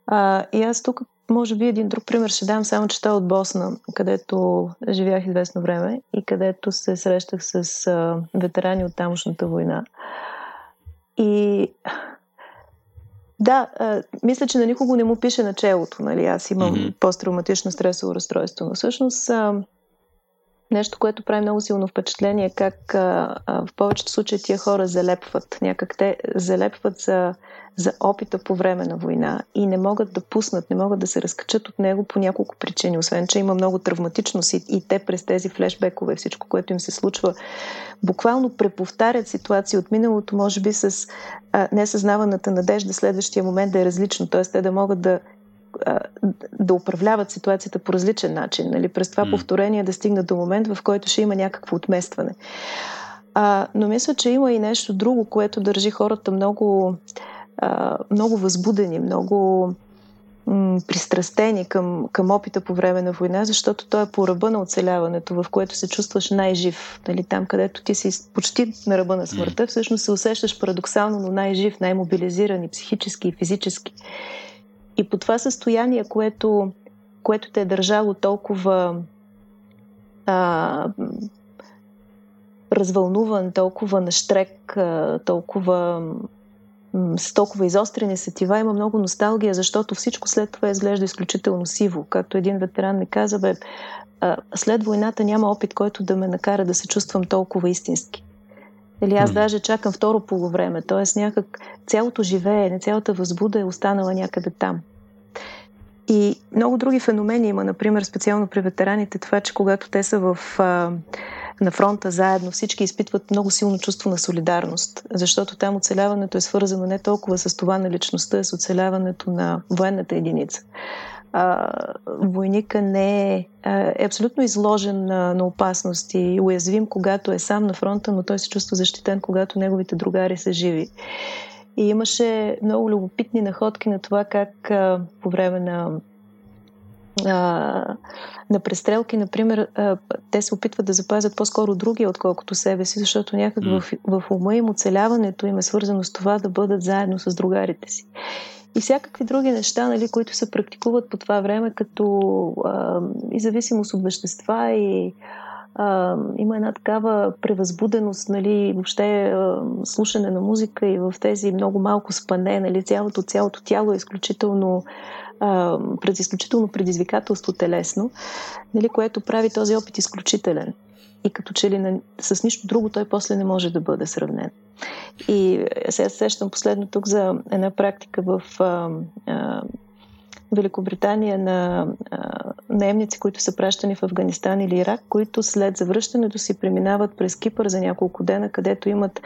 А, и аз тук може би един друг пример ще дам, само че той е от Босна, където живях известно време и където се срещах с а, ветерани от тамошната война. И да, а, мисля, че на никого не му пише началото. Нали? Аз имам mm-hmm. посттравматично стресово разстройство, но всъщност а, нещо, което прави много силно впечатление, как а, а, в повечето случаи тия хора залепват. Някак те залепват за за опита по време на война и не могат да пуснат, не могат да се разкачат от него по няколко причини. Освен, че има много травматичност и, и те през тези флешбекове, всичко, което им се случва, буквално преповтарят ситуации от миналото, може би с а, несъзнаваната надежда следващия момент да е различно. Т.е. те да могат да да управляват ситуацията по различен начин. Нали? През това mm. повторение да стигнат до момент, в който ще има някакво отместване. А, но мисля, че има и нещо друго, което държи хората много а, много възбудени, много м- пристрастени към, към опита по време на война, защото той е по ръба на оцеляването, в което се чувстваш най-жив. Нали, там, където ти си почти на ръба на смъртта, всъщност се усещаш парадоксално, но най-жив, най-мобилизиран и психически и физически. И по това състояние, което, което те е държало толкова а, развълнуван, толкова наштрек, толкова с толкова изострени сетива, има много носталгия, защото всичко след това изглежда изключително сиво. Както един ветеран ми каза, бе, след войната няма опит, който да ме накара да се чувствам толкова истински. Или аз даже чакам второ полувреме, т.е. някак цялото живеене, цялата възбуда е останала някъде там. И много други феномени има, например, специално при ветераните, това, че когато те са в а, на фронта заедно, всички изпитват много силно чувство на солидарност, защото там оцеляването е свързано не толкова с това на личността, а с оцеляването на военната единица. А, войника не е, е абсолютно изложен на, на опасности и уязвим, когато е сам на фронта, но той се чувства защитен, когато неговите другари са живи. И имаше много любопитни находки на това как а, по време на а, на престрелки, например, а, те се опитват да запазят по-скоро другия, отколкото себе си, защото някак mm. в, в ума им оцеляването им е свързано с това да бъдат заедно с другарите си. И всякакви други неща, нали, които се практикуват по това време, като а, и зависимост от вещества и а, има една такава превъзбуденост, нали, въобще а, слушане на музика и в тези много малко спане, нали, цялото, цялото тяло е изключително пред изключително предизвикателство телесно, нали, което прави този опит изключителен. И като че ли с нищо друго той после не може да бъде сравнен. И сега сещам последно тук за една практика в а, а, Великобритания на а, наемници, които са пращани в Афганистан или Ирак, които след завръщането си преминават през Кипър за няколко дена, където имат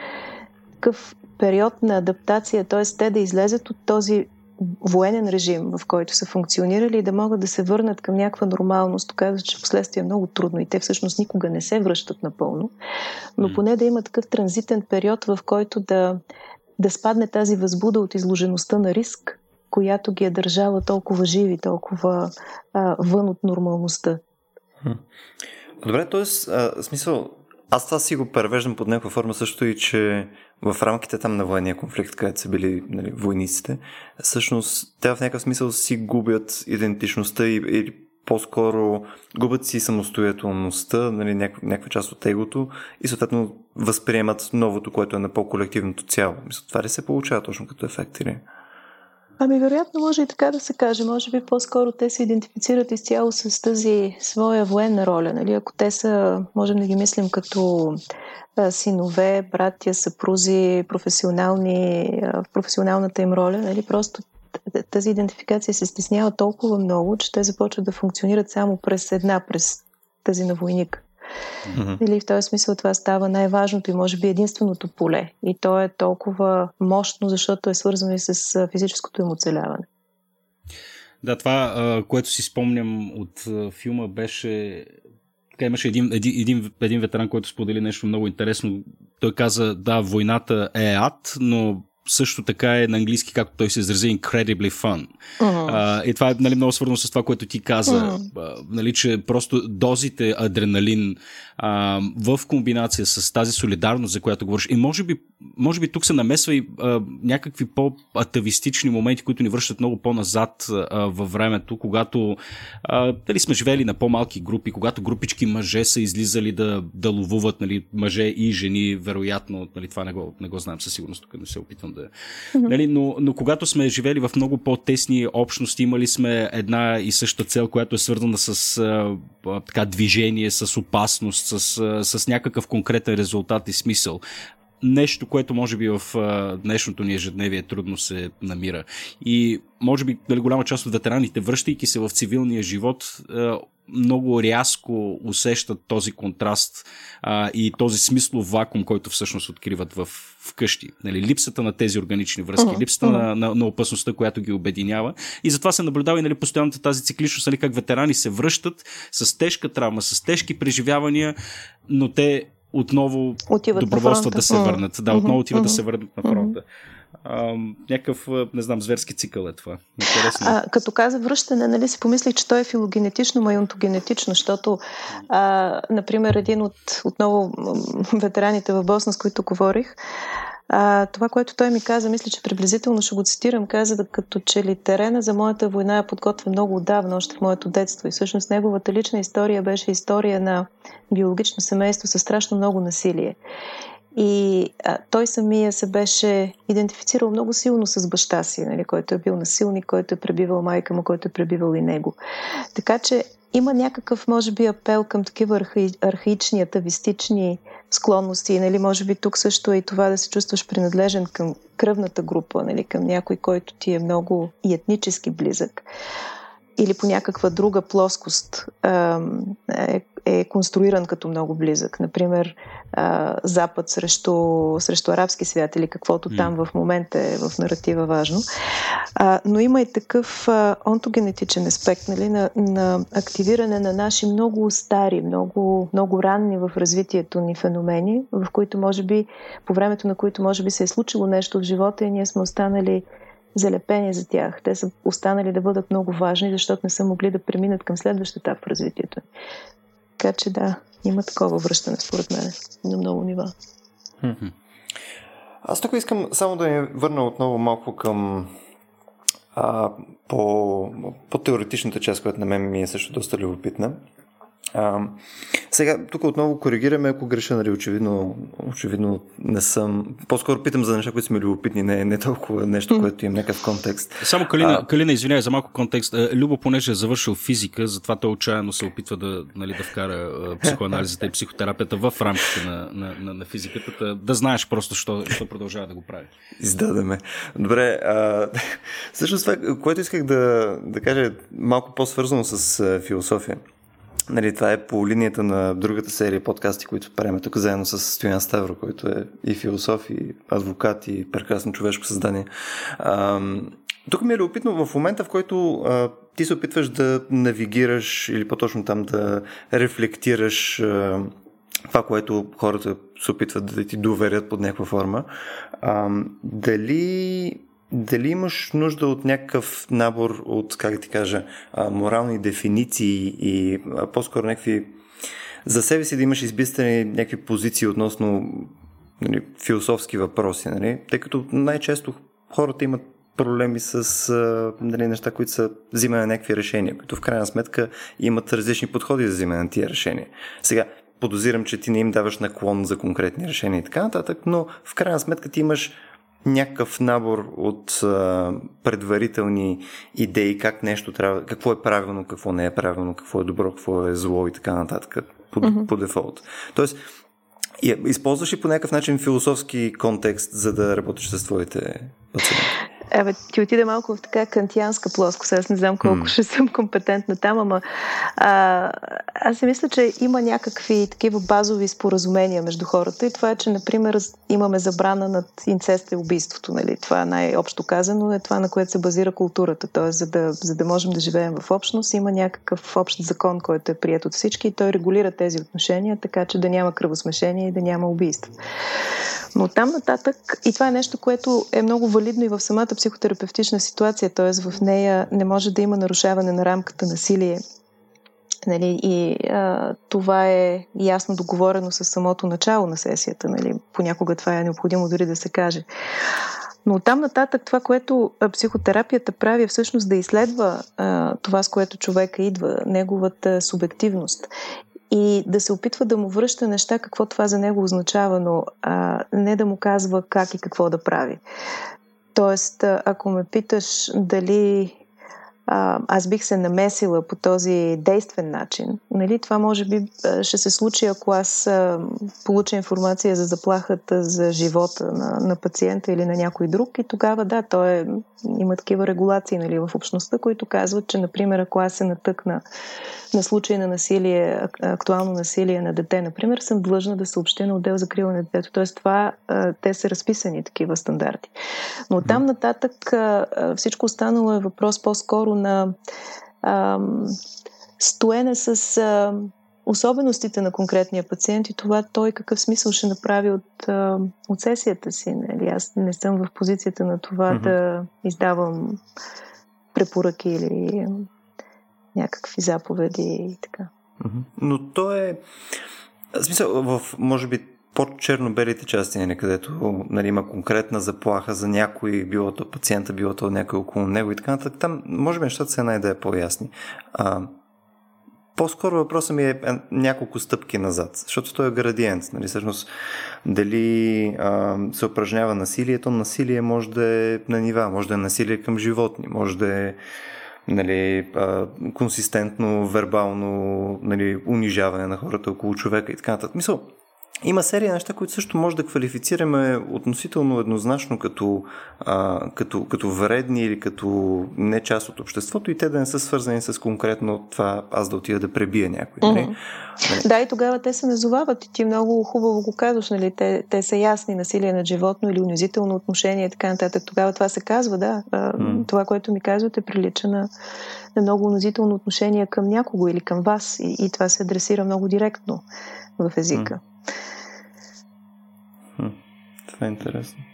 такъв период на адаптация, т.е. те да излезат от този военен режим, в който са функционирали и да могат да се върнат към някаква нормалност. Оказва, че последствие е много трудно и те всъщност никога не се връщат напълно, но поне да има такъв транзитен период, в който да, да спадне тази възбуда от изложеността на риск, която ги е държала толкова живи, толкова а, вън от нормалността. Добре, т.е. смисъл, аз това си го превеждам под някаква форма също и, че в рамките там на военния конфликт, където са били нали, войниците, всъщност те в някакъв смисъл си губят идентичността и, или по-скоро губят си самостоятелността, нали, някаква, част от егото и съответно възприемат новото, което е на по-колективното цяло. Мисля, това ли се получава точно като ефект или? Ами, вероятно, може и така да се каже. Може би по-скоро те се идентифицират изцяло с тази своя военна роля. Нали? Ако те са, можем да ги мислим като синове, братя, съпрузи, професионални, в професионалната им роля, нали? просто тази идентификация се стеснява толкова много, че те започват да функционират само през една, през тази на войник. Mm-hmm. Или в този смисъл това става най-важното и може би единственото поле. И то е толкова мощно, защото е свързано и с физическото им оцеляване. Да, това, което си спомням от филма беше така имаше един, един, един, един ветеран, който сподели нещо много интересно. Той каза, да, войната е ад, но също така е на английски, както той се изрази, incredibly fun. Uh-huh. А, и това е нали, много свързано с това, което ти каза, uh-huh. нали, че просто дозите адреналин а, в комбинация с тази солидарност, за която говориш, и може би, може би тук се намесва и а, някакви по-атавистични моменти, които ни връщат много по-назад а, във времето, когато а, дали сме живели на по-малки групи, когато групички мъже са излизали да, да ловуват, нали, мъже и жени, вероятно, нали, това не го, не го знам със сигурност, тук не се опитвам да... Mm-hmm. Нали, но, но когато сме живели в много по-тесни общности, имали сме една и съща цел, която е свързана с а, така, движение, с опасност, с, с някакъв конкретен резултат и смисъл нещо, което може би в а, днешното ни ежедневие трудно се намира. И може би дали, голяма част от ветераните, връщайки се в цивилния живот, а, много рязко усещат този контраст а, и този смислов вакуум, който всъщност откриват в, вкъщи. Нали, липсата на тези органични връзки, uh-huh. липсата uh-huh. На, на, на опасността, която ги обединява. И затова се наблюдава и нали, постоянната тази цикличност, нали, как ветерани се връщат с тежка травма, с тежки преживявания, но те отново отиват доброволстват да се върнат. Да, отново отиват да се върнат на фронта. А, някакъв, не знам, зверски цикъл е това. Интересно. А, като каза връщане, нали си помислих, че той е филогенетично, но и онтогенетично, защото, а, например, един от отново ветераните в Босна, с които говорих, а, това, което той ми каза, мисля, че приблизително ще го цитирам, каза да като че ли терена за моята война е подготвен много отдавна, още в моето детство. И всъщност неговата лична история беше история на биологично семейство с страшно много насилие. И а, той самия се беше идентифицирал много силно с баща си, нали, който е бил насилник, който е пребивал майка му, който е пребивал и него. Така че има някакъв, може би, апел към такива архаи, архаични, атавистични склонности. Нали, може би тук също е и това да се чувстваш принадлежен към кръвната група, нали, към някой, който ти е много и етнически близък или по някаква друга плоскост е, конструиран като много близък. Например, а, Запад срещу, срещу арабски свят или каквото там в момента е в наратива важно. А, но има и такъв а, онтогенетичен аспект нали, на, на активиране на наши много стари, много, много ранни в развитието ни феномени, в които може би, по времето на които може би се е случило нещо в живота и ние сме останали залепени за тях. Те са останали да бъдат много важни, защото не са могли да преминат към следващ етап в развитието. Така че да, има такова връщане, според мен, на много нива. Аз тук искам само да я върна отново малко към а, по, по теоретичната част, която на мен ми е също доста любопитна. А, сега, тук отново коригираме, ако греша, нали, очевидно, очевидно не съм. По-скоро питам за неща, които са ми любопитни, не, не толкова нещо, което има някакъв контекст. Само Калина, а... Калина извинявай за малко контекст. Е, Любо, понеже е завършил физика, затова той отчаяно се опитва да, нали, да вкара психоанализата и психотерапията в рамките на, на, на, на физиката, да знаеш просто, що, що продължава да го прави. Издадеме. Добре, а, всъщност това, което исках да, да кажа, малко по-свързано с философия. Нали, това е по линията на другата серия подкасти, които правим тук заедно с Стоян Ставро, който е и философ, и адвокат, и прекрасно човешко създание. А, тук ми е любопитно в момента, в който а, ти се опитваш да навигираш или по-точно там да рефлектираш а, това, което хората се опитват да ти доверят под някаква форма. А, дали дали имаш нужда от някакъв набор от, как да ти кажа, морални дефиниции и по-скоро някакви за себе си да имаш избистени някакви позиции относно нали, философски въпроси, нали? тъй като най-често хората имат проблеми с нали, неща, които са взимане на някакви решения, които в крайна сметка имат различни подходи за взимане на тия решения. Сега, подозирам, че ти не им даваш наклон за конкретни решения и така нататък, но в крайна сметка ти имаш някакъв набор от а, предварителни идеи как нещо трябва, какво е правилно, какво не е правилно, какво е добро, какво е зло и така нататък по, mm-hmm. по дефолт. Тоест, използваш ли по някакъв начин философски контекст, за да работиш с твоите пациенти? Абе, ти отиде малко в така кантианска плоскост. Аз не знам колко mm. ще съм компетентна там, ама а, аз си мисля, че има някакви такива базови споразумения между хората и това е, че, например, имаме забрана над инцеста и убийството. Нали? Това е най-общо казано, е това, на което се базира културата. Тоест, за да, за да можем да живеем в общност, има някакъв общ закон, който е прият от всички и той регулира тези отношения, така че да няма кръвосмешение и да няма убийство. Но там нататък, и това е нещо, което е много валидно и в самата психотерапевтична ситуация, т.е. в нея не може да има нарушаване на рамката насилие. Нали, и а, това е ясно договорено с самото начало на сесията. Нали. Понякога това е необходимо дори да се каже. Но там нататък това, което психотерапията прави е всъщност да изследва а, това, с което човека идва, неговата субективност и да се опитва да му връща неща, какво това за него означава, но а, не да му казва как и какво да прави. Тоест, ако ме питаш дали а, аз бих се намесила по този действен начин. Нали? Това може би ще се случи, ако аз а, получа информация за заплахата за живота на, на пациента или на някой друг и тогава да, той е, има такива регулации нали, в общността, които казват, че например, ако аз се натъкна на случай на насилие, актуално насилие на дете, например, съм длъжна да съобщя на отдел за крила на детето. Тоест това, те са разписани такива стандарти. Но там нататък всичко останало е въпрос по-скоро на а, стоене с а, особеностите на конкретния пациент и това той какъв смисъл ще направи от, а, от сесията си. Нали? Аз не съм в позицията на това mm-hmm. да издавам препоръки или някакви заповеди и така. Но то е... В смисъл, в, може би, по-черно-белите части, нали, където нали, има конкретна заплаха за някой, било то пациента, било то някой около него и така нататък. Там, може би, нещата са една идея по-ясни. А, по-скоро въпросът ми е, няколко стъпки назад, защото той е градиент. Нали? Всъщност, дали а, се упражнява насилието, насилие може да е на нива, може да е насилие към животни, може да е нали, а, консистентно, вербално нали, унижаване на хората около човека и така нататък. Мисъл, има серия неща, които също може да квалифицираме относително еднозначно като, а, като, като вредни или като не част от обществото и те да не са свързани с конкретно това аз да отида да пребия някой. Mm-hmm. Не? Да, и тогава те се назовават и ти много хубаво го казваш, нали? Те, те са ясни, насилие на животно или унизително отношение и така нататък. Тогава това се казва, да. Mm-hmm. Това, което ми казвате, прилича на, на много унизително отношение към някого или към вас и, и това се адресира много директно в езика. Mm-hmm. Това е интересно.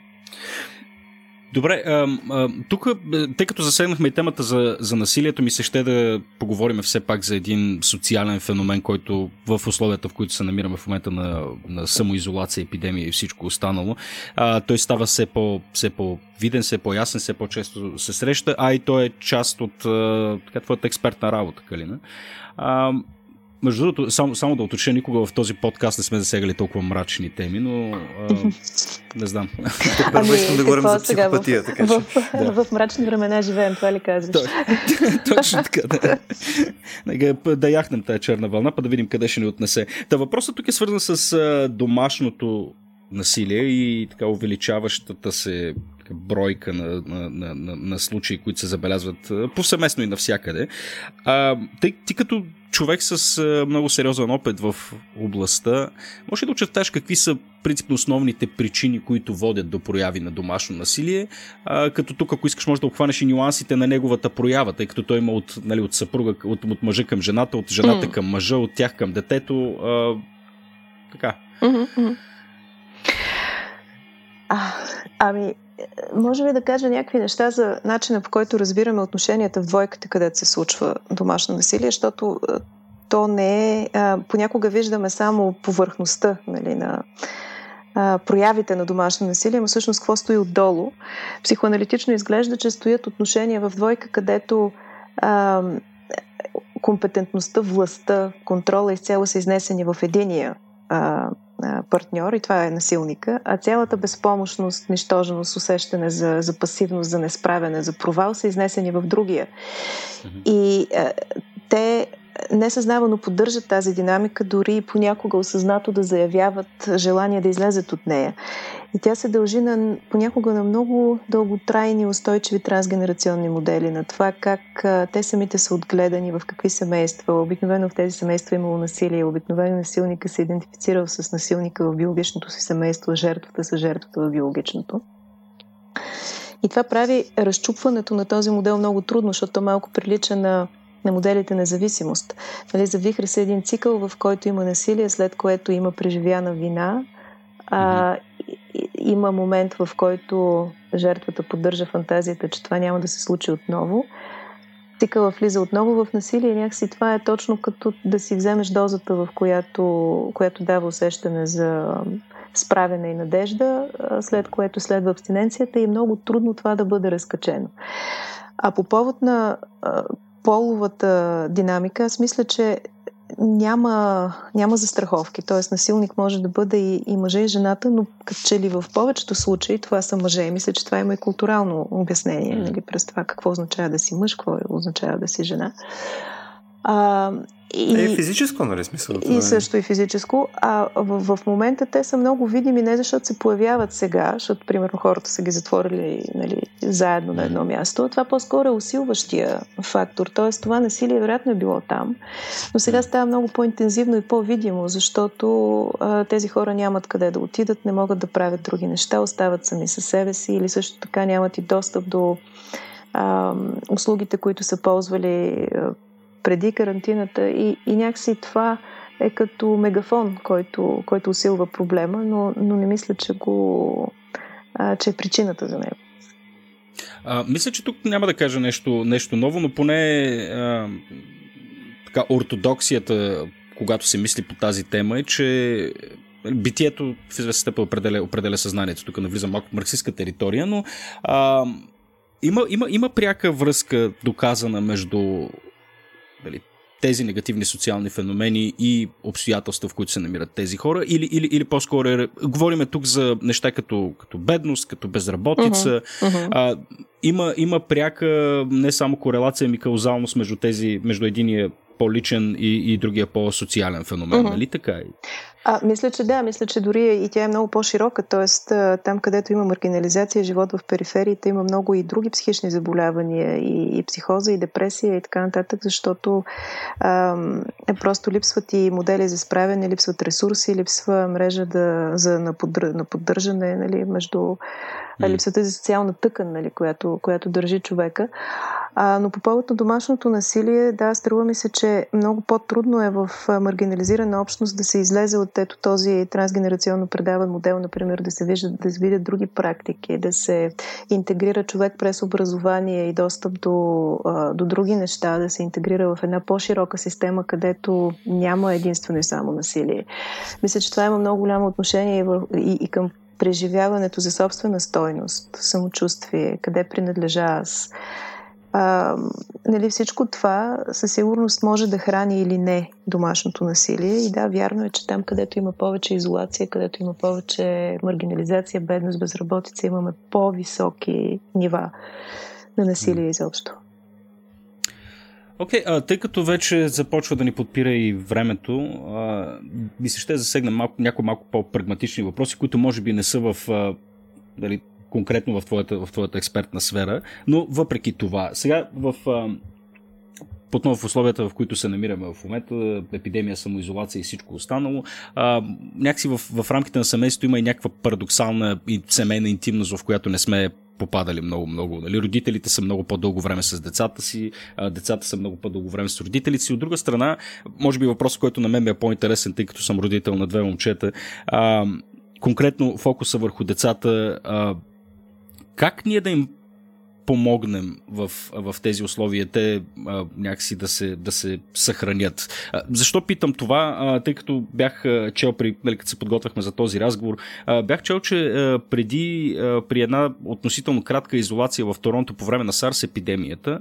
Добре, а, а, тук, тъй като засегнахме и темата за, за насилието, ми се ще да поговорим все пак за един социален феномен, който в условията, в които се намираме в момента на, на самоизолация, епидемия и всичко останало, а, той става все, по, все по-виден, все по-ясен, все по-често се среща, а и той е част от а, така, твоята експертна работа, Калина. А, между другото, само, само да уточня, никога в този подкаст не сме засегали толкова мрачни теми, но а, не знам. Първо ами, искам да говорим за психопатия, в, така че. В, да. в мрачни времена живеем, това ли казваш? Точно така, да. да яхнем тая черна вълна, па да видим къде ще ни отнесе. Та въпросът тук е свързан с домашното насилие и така увеличаващата се бройка на, на, на, на, на случаи, които се забелязват повсеместно и навсякъде. А, тъй, ти като човек с много сериозен опит в областта, може ли да очерташ какви са принципно основните причини, които водят до прояви на домашно насилие, а, като тук, ако искаш, може да обхванеш и нюансите на неговата проява, тъй като той има от, нали, от съпруга, от, от мъжа към жената, от жената mm. към мъжа, от тях към детето. А, така. Mm-hmm. А, ами, може ли да кажа някакви неща за начина по който разбираме отношенията в двойката, където се случва домашно насилие, защото то не е. Понякога виждаме само повърхността нали, на проявите на домашно насилие, но всъщност какво стои отдолу. Психоаналитично изглежда, че стоят отношения в двойка, където а, компетентността, властта, контрола изцяло са изнесени в единия а, партньор и това е насилника, а цялата безпомощност, нищоженост, усещане за, за пасивност, за несправяне, за провал са изнесени в другия. И а, те несъзнавано поддържат тази динамика, дори понякога осъзнато да заявяват желание да излезат от нея. И тя се дължи на, понякога на много дълготрайни, устойчиви трансгенерационни модели, на това как те самите са отгледани, в какви семейства. Обикновено в тези семейства е имало насилие, обикновено насилника се е идентифицирал с насилника в биологичното си семейство, жертвата с жертвата в биологичното. И това прави разчупването на този модел много трудно, защото малко прилича на на моделите на зависимост. Нали, завихра се един цикъл, в който има насилие, след което има преживяна вина. А, има момент, в който жертвата поддържа фантазията, че това няма да се случи отново. Цикъла влиза отново в насилие някакси това е точно като да си вземеш дозата, в която, която дава усещане за справяне и надежда, след което следва абстиненцията и е много трудно това да бъде разкачено. А по повод на половата динамика, аз мисля, че няма, няма застраховки. Тоест, насилник може да бъде и, и мъже, и жената, но като че ли в повечето случаи това са мъже. Мисля, че това има и културално обяснение, нали, през това какво означава да си мъж, какво означава да си жена. А, и, е физическо, нали смисъл? И е. също и физическо. А в, в момента те са много видими не защото се появяват сега, защото, примерно, хората са ги затворили нали, заедно на едно място. Това по-скоро е усилващия фактор. Тоест, това насилие вероятно е било там, но сега става много по-интензивно и по-видимо, защото а, тези хора нямат къде да отидат, не могат да правят други неща, остават сами със себе си или също така нямат и достъп до а, услугите, които са ползвали преди карантината и, и някакси това е като мегафон, който, който усилва проблема, но, но не мисля, че, го, а, че е причината за него. А, мисля, че тук няма да кажа нещо, нещо ново, но поне а, така, ортодоксията, когато се мисли по тази тема, е, че битието в известна степен определя, определя съзнанието. Тук навлизам малко марксистска територия, но а, има, има, има пряка връзка доказана между дали, тези негативни социални феномени и обстоятелства, в които се намират тези хора, или, или, или по-скоро е, говориме тук за неща като, като бедност, като безработица. Uh-huh, uh-huh. А, има, има пряка не само корелация, ами каузалност между тези, между единия по-личен и, и другия по-социален феномен, mm-hmm. нали така? А, мисля, че да, мисля, че дори и тя е много по-широка, т.е. там, където има маргинализация, живот в перифериите, има много и други психични заболявания, и, и психоза, и депресия, и така нататък, защото ам, просто липсват и модели за справяне, липсват ресурси, липсва мрежа да, за, на, поддър, на поддържане нали, между липсвата тази социална тъкан, нали, която, която държи човека. А, но по повод на домашното насилие, да, струва ми се, че много по-трудно е в маргинализирана общност да се излезе от ето този трансгенерационно предаван модел, например, да се, виждат, да се видят други практики, да се интегрира човек през образование и достъп до, до други неща, да се интегрира в една по-широка система, където няма единствено и само насилие. Мисля, че това има много голямо отношение и, в, и, и към преживяването за собствена стойност, самочувствие, къде принадлежа аз а, нали, всичко това със сигурност може да храни или не домашното насилие. И да, вярно е, че там, където има повече изолация, където има повече маргинализация, бедност, безработица, имаме по-високи нива на насилие изобщо. Окей, okay, тъй като вече започва да ни подпира и времето, а, ми се ще засегна малко, някои малко по-прагматични въпроси, които може би не са в а, дали, конкретно в твоята, в твоята експертна сфера, но въпреки това, сега в отново в условията, в които се намираме в момента, епидемия, самоизолация и всичко останало, някакси в, в рамките на семейството има и някаква парадоксална и семейна интимност, в която не сме попадали много-много. Нали? Родителите са много по-дълго време с децата си, а, децата са много по-дълго време с родителите си. От друга страна, може би въпрос, който на мен ми е по-интересен, тъй като съм родител на две момчета, а, конкретно фокуса върху децата, а, как ние да им помогнем в, в тези условия, те а, някакси да се, да се съхранят. А, защо питам това? А, тъй като бях чел, при, нали, като се подготвяхме за този разговор, а, бях чел, че а, преди, а, при една относително кратка изолация в Торонто по време на SARS епидемията,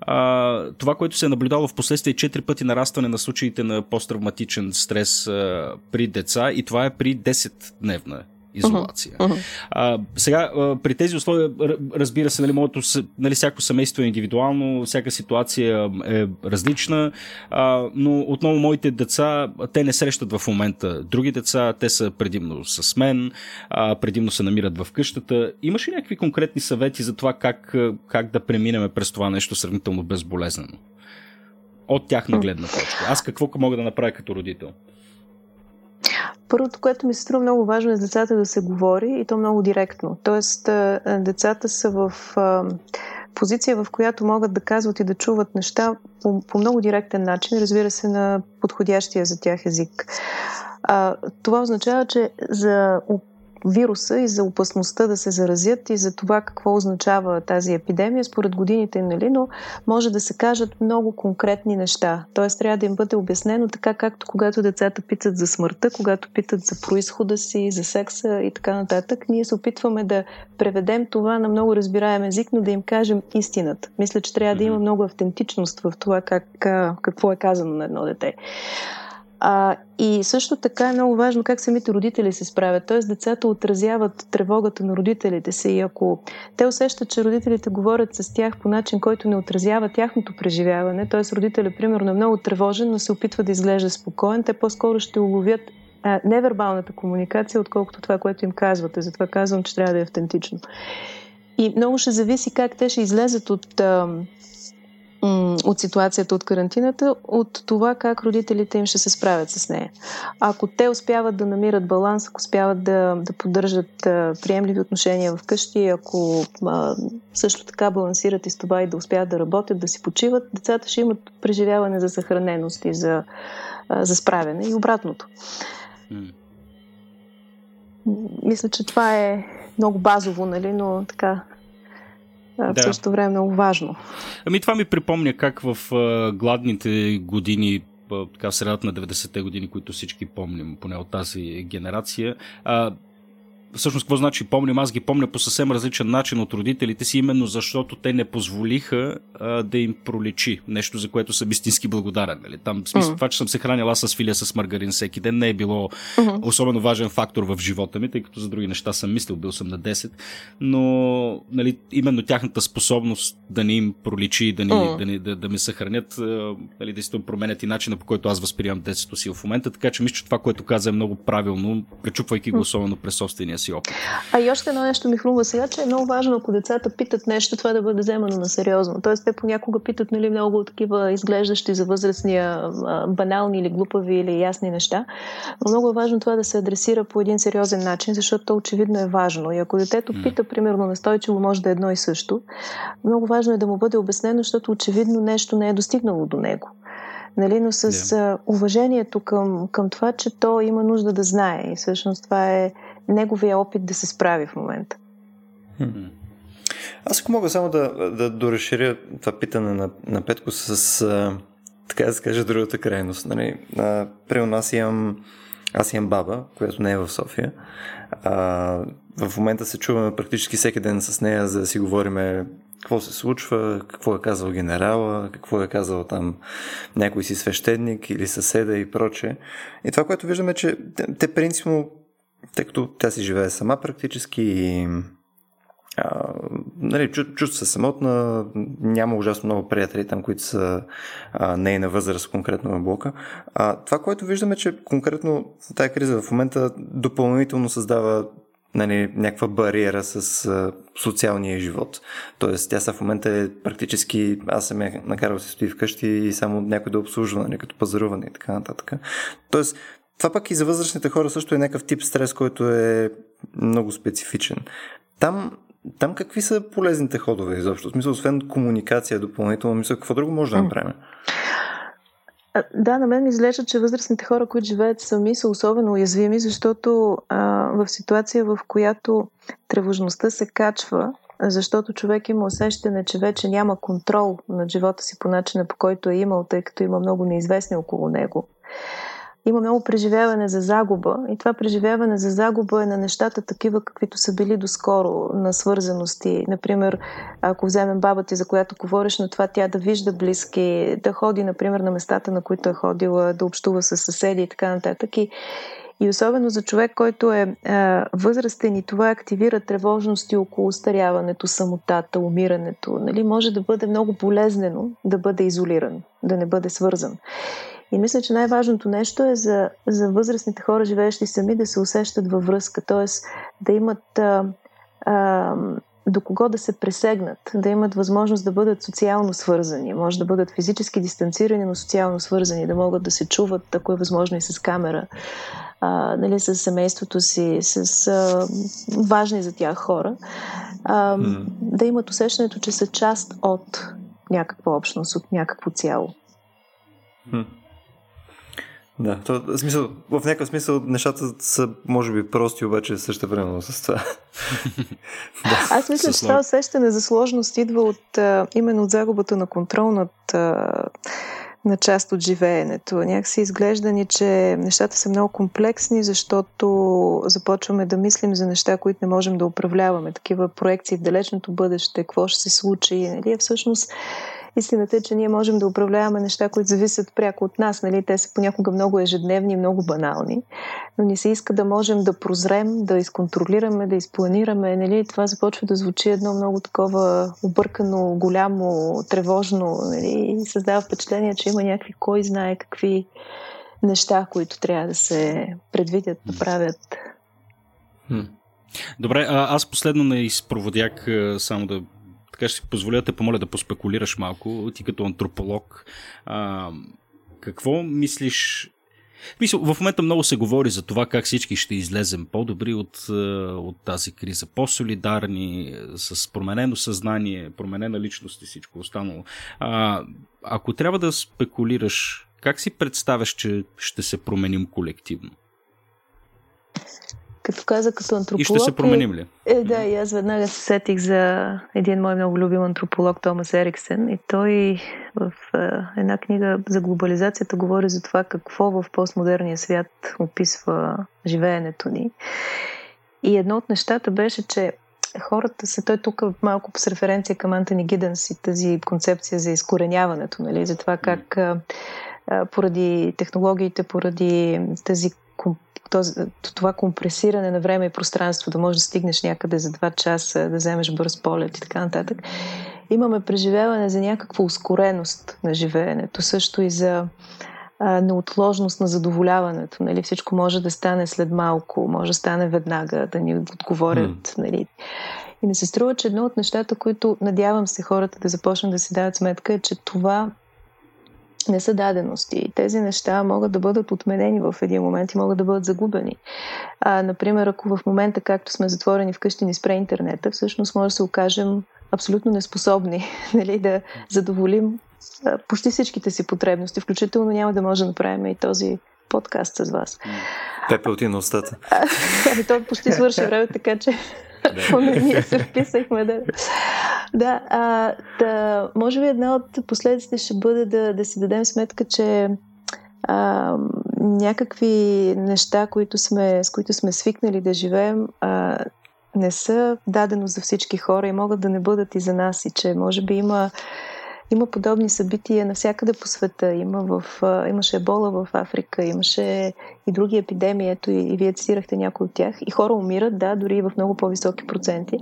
а, това, което се е наблюдало в последствие 4 пъти нарастване на случаите на посттравматичен стрес а, при деца и това е при 10-дневна изолация. Uh-huh. Uh-huh. А, сега, а, при тези условия, разбира се, нали, моето, нали, всяко семейство е индивидуално, всяка ситуация е различна, а, но отново моите деца, те не срещат в момента други деца, те са предимно с мен, а, предимно се намират в къщата. Имаш ли някакви конкретни съвети за това как, как да преминем през това нещо сравнително безболезнено? От тяхна гледна точка. Аз какво мога да направя като родител? Първото, което ми се струва много важно е с децата да се говори и то много директно. Тоест, децата са в позиция, в която могат да казват и да чуват неща по, по много директен начин, разбира се, на подходящия за тях език. А, това означава, че за вируса и за опасността да се заразят и за това какво означава тази епидемия според годините, нали? но може да се кажат много конкретни неща. Тоест трябва да им бъде обяснено така, както когато децата питат за смъртта, когато питат за происхода си, за секса и така нататък. Ние се опитваме да преведем това на много разбираем език, но да им кажем истината. Мисля, че трябва да има много автентичност в това как, какво е казано на едно дете. А, и също така е много важно как самите родители се справят. Т.е. децата отразяват тревогата на родителите си и ако те усещат, че родителите говорят с тях по начин, който не отразява тяхното преживяване, т.е. родителя, примерно, е много тревожен, но се опитва да изглежда спокоен, те по-скоро ще уловят а, невербалната комуникация, отколкото това, което им казвате. Затова казвам, че трябва да е автентично. И много ще зависи как те ще излезат от а, от ситуацията от карантината, от това как родителите им ще се справят с нея. Ако те успяват да намират баланс, ако успяват да, да поддържат а, приемливи отношения вкъщи, ако а, също така балансират и с това и да успяват да работят, да си почиват, децата ще имат преживяване за съхраненост и за, а, за справяне и обратното. Mm. Мисля, че това е много базово, нали, но така да. в същото време много важно. Ами това ми припомня как в а, гладните години така в средата на 90-те години, които всички помним, поне от тази генерация, а, всъщност какво значи помням? Аз ги помня по съвсем различен начин от родителите си, именно защото те не позволиха а, да им проличи нещо, за което съм истински благодарен. Нали? Там, в смисъл, mm-hmm. това, че съм се хранил аз с филия с маргарин всеки ден, не е било mm-hmm. особено важен фактор в живота ми, тъй като за други неща съм мислил, бил съм на 10, но нали, именно тяхната способност да ни им проличи, да, ни, mm-hmm. да, ни, да, да ме съхранят, нали, действително променят и начина по който аз възприемам детството си в момента, така че мисля, че това, което каза е много правилно, пречупвайки го особено през собствения си опит. А и още едно нещо ми хрумва сега, че е много важно, ако децата питат нещо, това да бъде вземано на сериозно. Тоест, те понякога питат нали, много такива изглеждащи за възрастния банални или глупави или ясни неща. Но много е важно това да се адресира по един сериозен начин, защото то очевидно е важно. И ако детето пита, примерно, настойчиво, може да е едно и също, много важно е да му бъде обяснено, защото очевидно нещо не е достигнало до него. Нали? Но с yeah. уважението към, към това, че то има нужда да знае. И всъщност това е неговия опит да се справи в момента. Аз ако мога само да, да доразширя това питане на, на Петко с, а, така да се каже, другата крайност. Нали? А, при нас имам, аз имам баба, която не е в София. А, в момента се чуваме практически всеки ден с нея, за да си говориме какво се случва, какво е казал генерала, какво е казал там някой си свещеник или съседа и проче. И това, което виждаме, е, че те принципно, тъй като тя си живее сама практически и а, нали, чу, чувства се самотна, няма ужасно много приятели там, които са нейна възраст, конкретно на блока. А, това, което виждаме, че конкретно тази криза в момента допълнително създава нали, някаква бариера с а, социалния живот. Тоест, тя са в момента е практически, аз съм я накарал се стои вкъщи и само някой да обслужва, нали, като пазаруване и така нататък. Тоест, това пък и за възрастните хора също е някакъв тип стрес, който е много специфичен. Там, там какви са полезните ходове изобщо? В смисъл, освен комуникация допълнително, мисля, какво друго може да направим? Да, на мен ми изглежда, че възрастните хора, които живеят сами, са особено уязвими, защото а, в ситуация, в която тревожността се качва, защото човек има усещане, че вече няма контрол над живота си по начина, по който е имал, тъй като има много неизвестни около него има много преживяване за загуба и това преживяване за загуба е на нещата такива, каквито са били доскоро, на свързаности. Например, ако вземем баба ти, за която говориш, на това тя да вижда близки, да ходи, например, на местата, на които е ходила, да общува с съседи и така нататък. И, и особено за човек, който е а, възрастен и това активира тревожности около старяването, самотата, умирането. Нали? Може да бъде много болезнено да бъде изолиран, да не бъде свързан. И мисля, че най-важното нещо е за, за възрастните хора, живеещи сами, да се усещат във връзка, т.е. да имат а, а, до кого да се пресегнат, да имат възможност да бъдат социално свързани, може да бъдат физически дистанцирани, но социално свързани, да могат да се чуват, ако е възможно и с камера, а, нали, с семейството си, с а, важни за тях хора, а, mm. да имат усещането, че са част от някаква общност, от някакво цяло. Mm. Да, то, в, смисъл, в някакъв смисъл нещата са, може би, прости, обаче също времено с това. да, Аз мисля, че това усещане за сложност идва от, а, именно от загубата на контрол над, а, на част от живеенето. Някакси изглежда ни, че нещата са много комплексни, защото започваме да мислим за неща, които не можем да управляваме. Такива проекции в далечното бъдеще, какво ще се случи. Нали? Всъщност Истината е, че ние можем да управляваме неща, които зависят пряко от нас. Нали? Те са понякога много ежедневни, много банални, но ни се иска да можем да прозрем, да изконтролираме, да изпланираме. Нали? Това започва да звучи едно много такова объркано, голямо, тревожно нали? и създава впечатление, че има някакви кой знае какви неща, които трябва да се предвидят, направят. Добре, а, аз последно не изпроводях само да така ще си позволя да те помоля да поспекулираш малко, ти като антрополог. А, какво мислиш мисля, в момента много се говори за това как всички ще излезем по-добри от, от тази криза, по-солидарни, с променено съзнание, променена личност и всичко останало. А, ако трябва да спекулираш, как си представяш, че ще се променим колективно? Като каза като антрополог... И ще се променим ли? Е, е, да, и аз веднага се сетих за един мой много любим антрополог Томас Ериксен и той в е, една книга за глобализацията говори за това какво в постмодерния свят описва живеенето ни. И едно от нещата беше, че хората са, той тук малко с референция към Антони Гиденс и тази концепция за изкореняването, нали, за това как а, поради технологиите, поради тази този, това компресиране на време и пространство, да можеш да стигнеш някъде за два часа, да вземеш бърз полет и така нататък, имаме преживяване за някаква ускореност на живеенето, също и за а, неотложност на задоволяването. Нали? Всичко може да стане след малко, може да стане веднага, да ни отговорят. Mm. Нали? И ми се струва, че едно от нещата, които надявам се хората да започнат да си дават сметка, е, че това не са дадености. Тези неща могат да бъдат отменени в един момент и могат да бъдат загубени. А, например, ако в момента, както сме затворени вкъщи, ни спре интернета, всъщност може да се окажем абсолютно неспособни нали, да задоволим а, почти всичките си потребности, включително няма да може да направим и този подкаст с вас. Пепе отина на устата. Ами то почти свърши време, така че поне ние се вписахме да... Да, а, да, може би една от последиците ще бъде да, да си дадем сметка, че а, някакви неща, които сме, с които сме свикнали да живеем, а, не са дадено за всички хора и могат да не бъдат и за нас. И че може би има, има подобни събития навсякъде по света. Има в, имаше ебола в Африка, имаше и други епидемии, ето и, и вие цитирахте някои от тях. И хора умират, да, дори и в много по-високи проценти.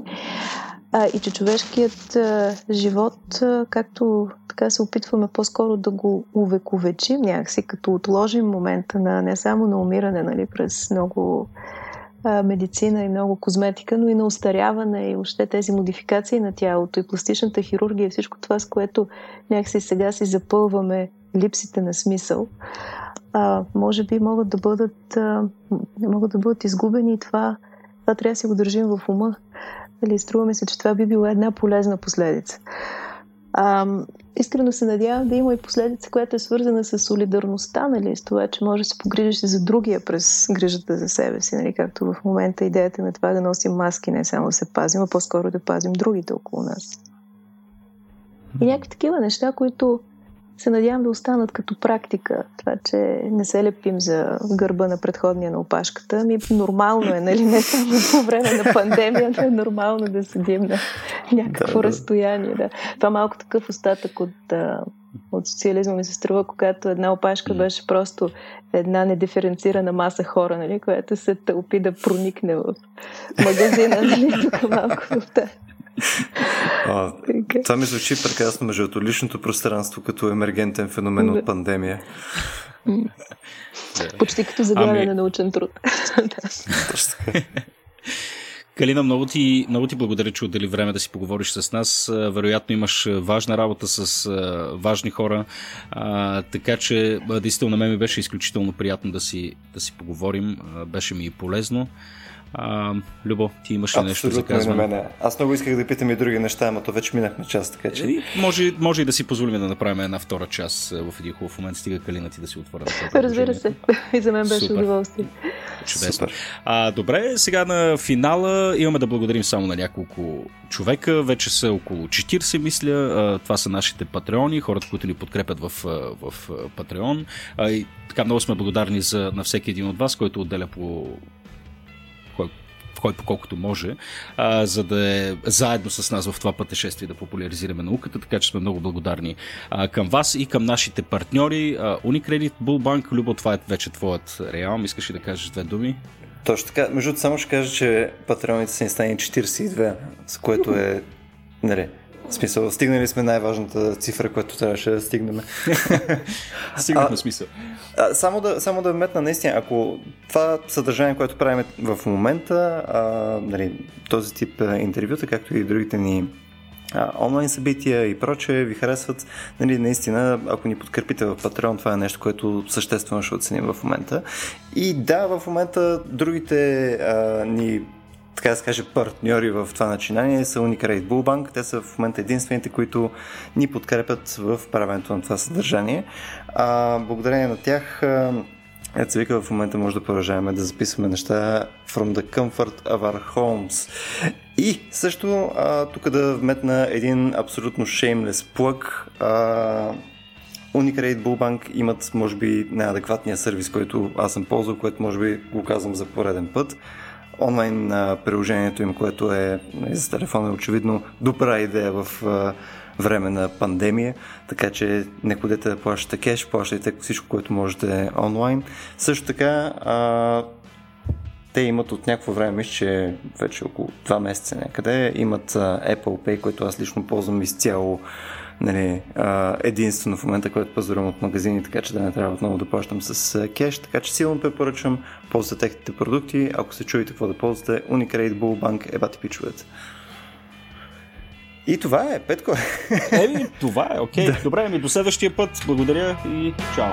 А, и че човешкият а, живот, а, както така се опитваме по-скоро да го увековечим някакси, като отложим момента на не само на умиране, нали, през много медицина и много козметика, но и на устаряване и още тези модификации на тялото и пластичната хирургия всичко това, с което някакси сега си запълваме липсите на смисъл, а, може би могат да бъдат, а, могат да бъдат изгубени и това, това трябва да си го държим в ума. Нали, струва се, че това би била една полезна последица. А, искрено се надявам да има и последица, която е свързана с солидарността, нали, с това, че може да се погрижиш за другия през грижата за себе си, нали, както в момента идеята на това да носим маски, не само да се пазим, а по-скоро да пазим другите около нас. И някакви такива неща, които се надявам да останат като практика. Това, че не се лепим за гърба на предходния на опашката. Ми нормално е, нали? Не само по време на пандемия, но е нормално да седим на някакво да, разстояние. Да. Това малко такъв остатък от, от социализма ми се струва, когато една опашка беше просто една недиференцирана маса хора, нали? която се тълпи да проникне в магазина. Нали? Тук малко в тази а, това ми звучи прекрасно между личното пространство като емергентен феномен от пандемия. Почти като заглавяне ами... на научен труд. Калина, много ти, много ти благодаря, че отдели време да си поговориш с нас. Вероятно имаш важна работа с важни хора, а, така че действително на мен ми беше изключително приятно да си, да си поговорим. Беше ми и полезно. А, Любо, ти имаш ли нещо за казване? мене. Аз много исках да питам и други неща, ама то вече минахме час, така че... И, може, може и да си позволим да направим една втора част в един хубав момент. Стига Калина ти да си отворя Разбира се. И за мен беше удоволствие. Чудесно. Супер. А, добре, сега на финала имаме да благодарим само на няколко човека. Вече са около 40, мисля. Това са нашите патреони, хората, които ни подкрепят в, в Патреон. И така много сме благодарни за, на всеки един от вас, който отделя по кой по колкото може, а, за да е заедно с нас в това пътешествие да популяризираме науката, така че сме много благодарни а, към вас и към нашите партньори. А, Unicredit, Bullbank, Любо, това е вече твоят реал. Искаш ли да кажеш две думи? Точно така. Между само ще кажа, че патреоните са ни стани 42, с което е нали, в смисъл, стигнали сме най-важната цифра, която трябваше да стигнем. Стигнахме смисъл. А, само, да, само да вметна, наистина, ако това съдържание, което правим в момента, а, нали, този тип интервюта, както и другите ни а, онлайн събития и прочее ви харесват, нали, наистина, ако ни подкрепите в Patreon, това е нещо, което съществено ще оценим в момента. И да, в момента другите а, ни така да се каже, партньори в това начинание са Unicredit Bullbank. Те са в момента единствените, които ни подкрепят в правенето на това съдържание. А, благодарение на тях Ето вика, в момента може да продължаваме да записваме неща from the comfort of our homes. И също а, тук да вметна един абсолютно shameless. А, Unicredit Bullbank имат, може би, неадекватния сервис, който аз съм ползвал, което може би го казвам за пореден път онлайн приложението им, което е нали, за телефона е очевидно добра идея в време на пандемия, така че не ходете да плащате кеш, плащайте всичко, което можете онлайн. Също така, а, те имат от някакво време, мисля, че вече около 2 месеца някъде, имат Apple Pay, който аз лично ползвам изцяло нали, единствено в момента, който пазарувам от магазини, така че да не трябва отново да плащам с кеш. Така че силно препоръчвам, ползвате техните продукти. Ако се чуете какво да ползвате, Unicredit, Bullbank, ебати пичовете. И това е, Петко. Еми, това е, окей. Okay. Да. Добре, ми до следващия път. Благодаря и чао.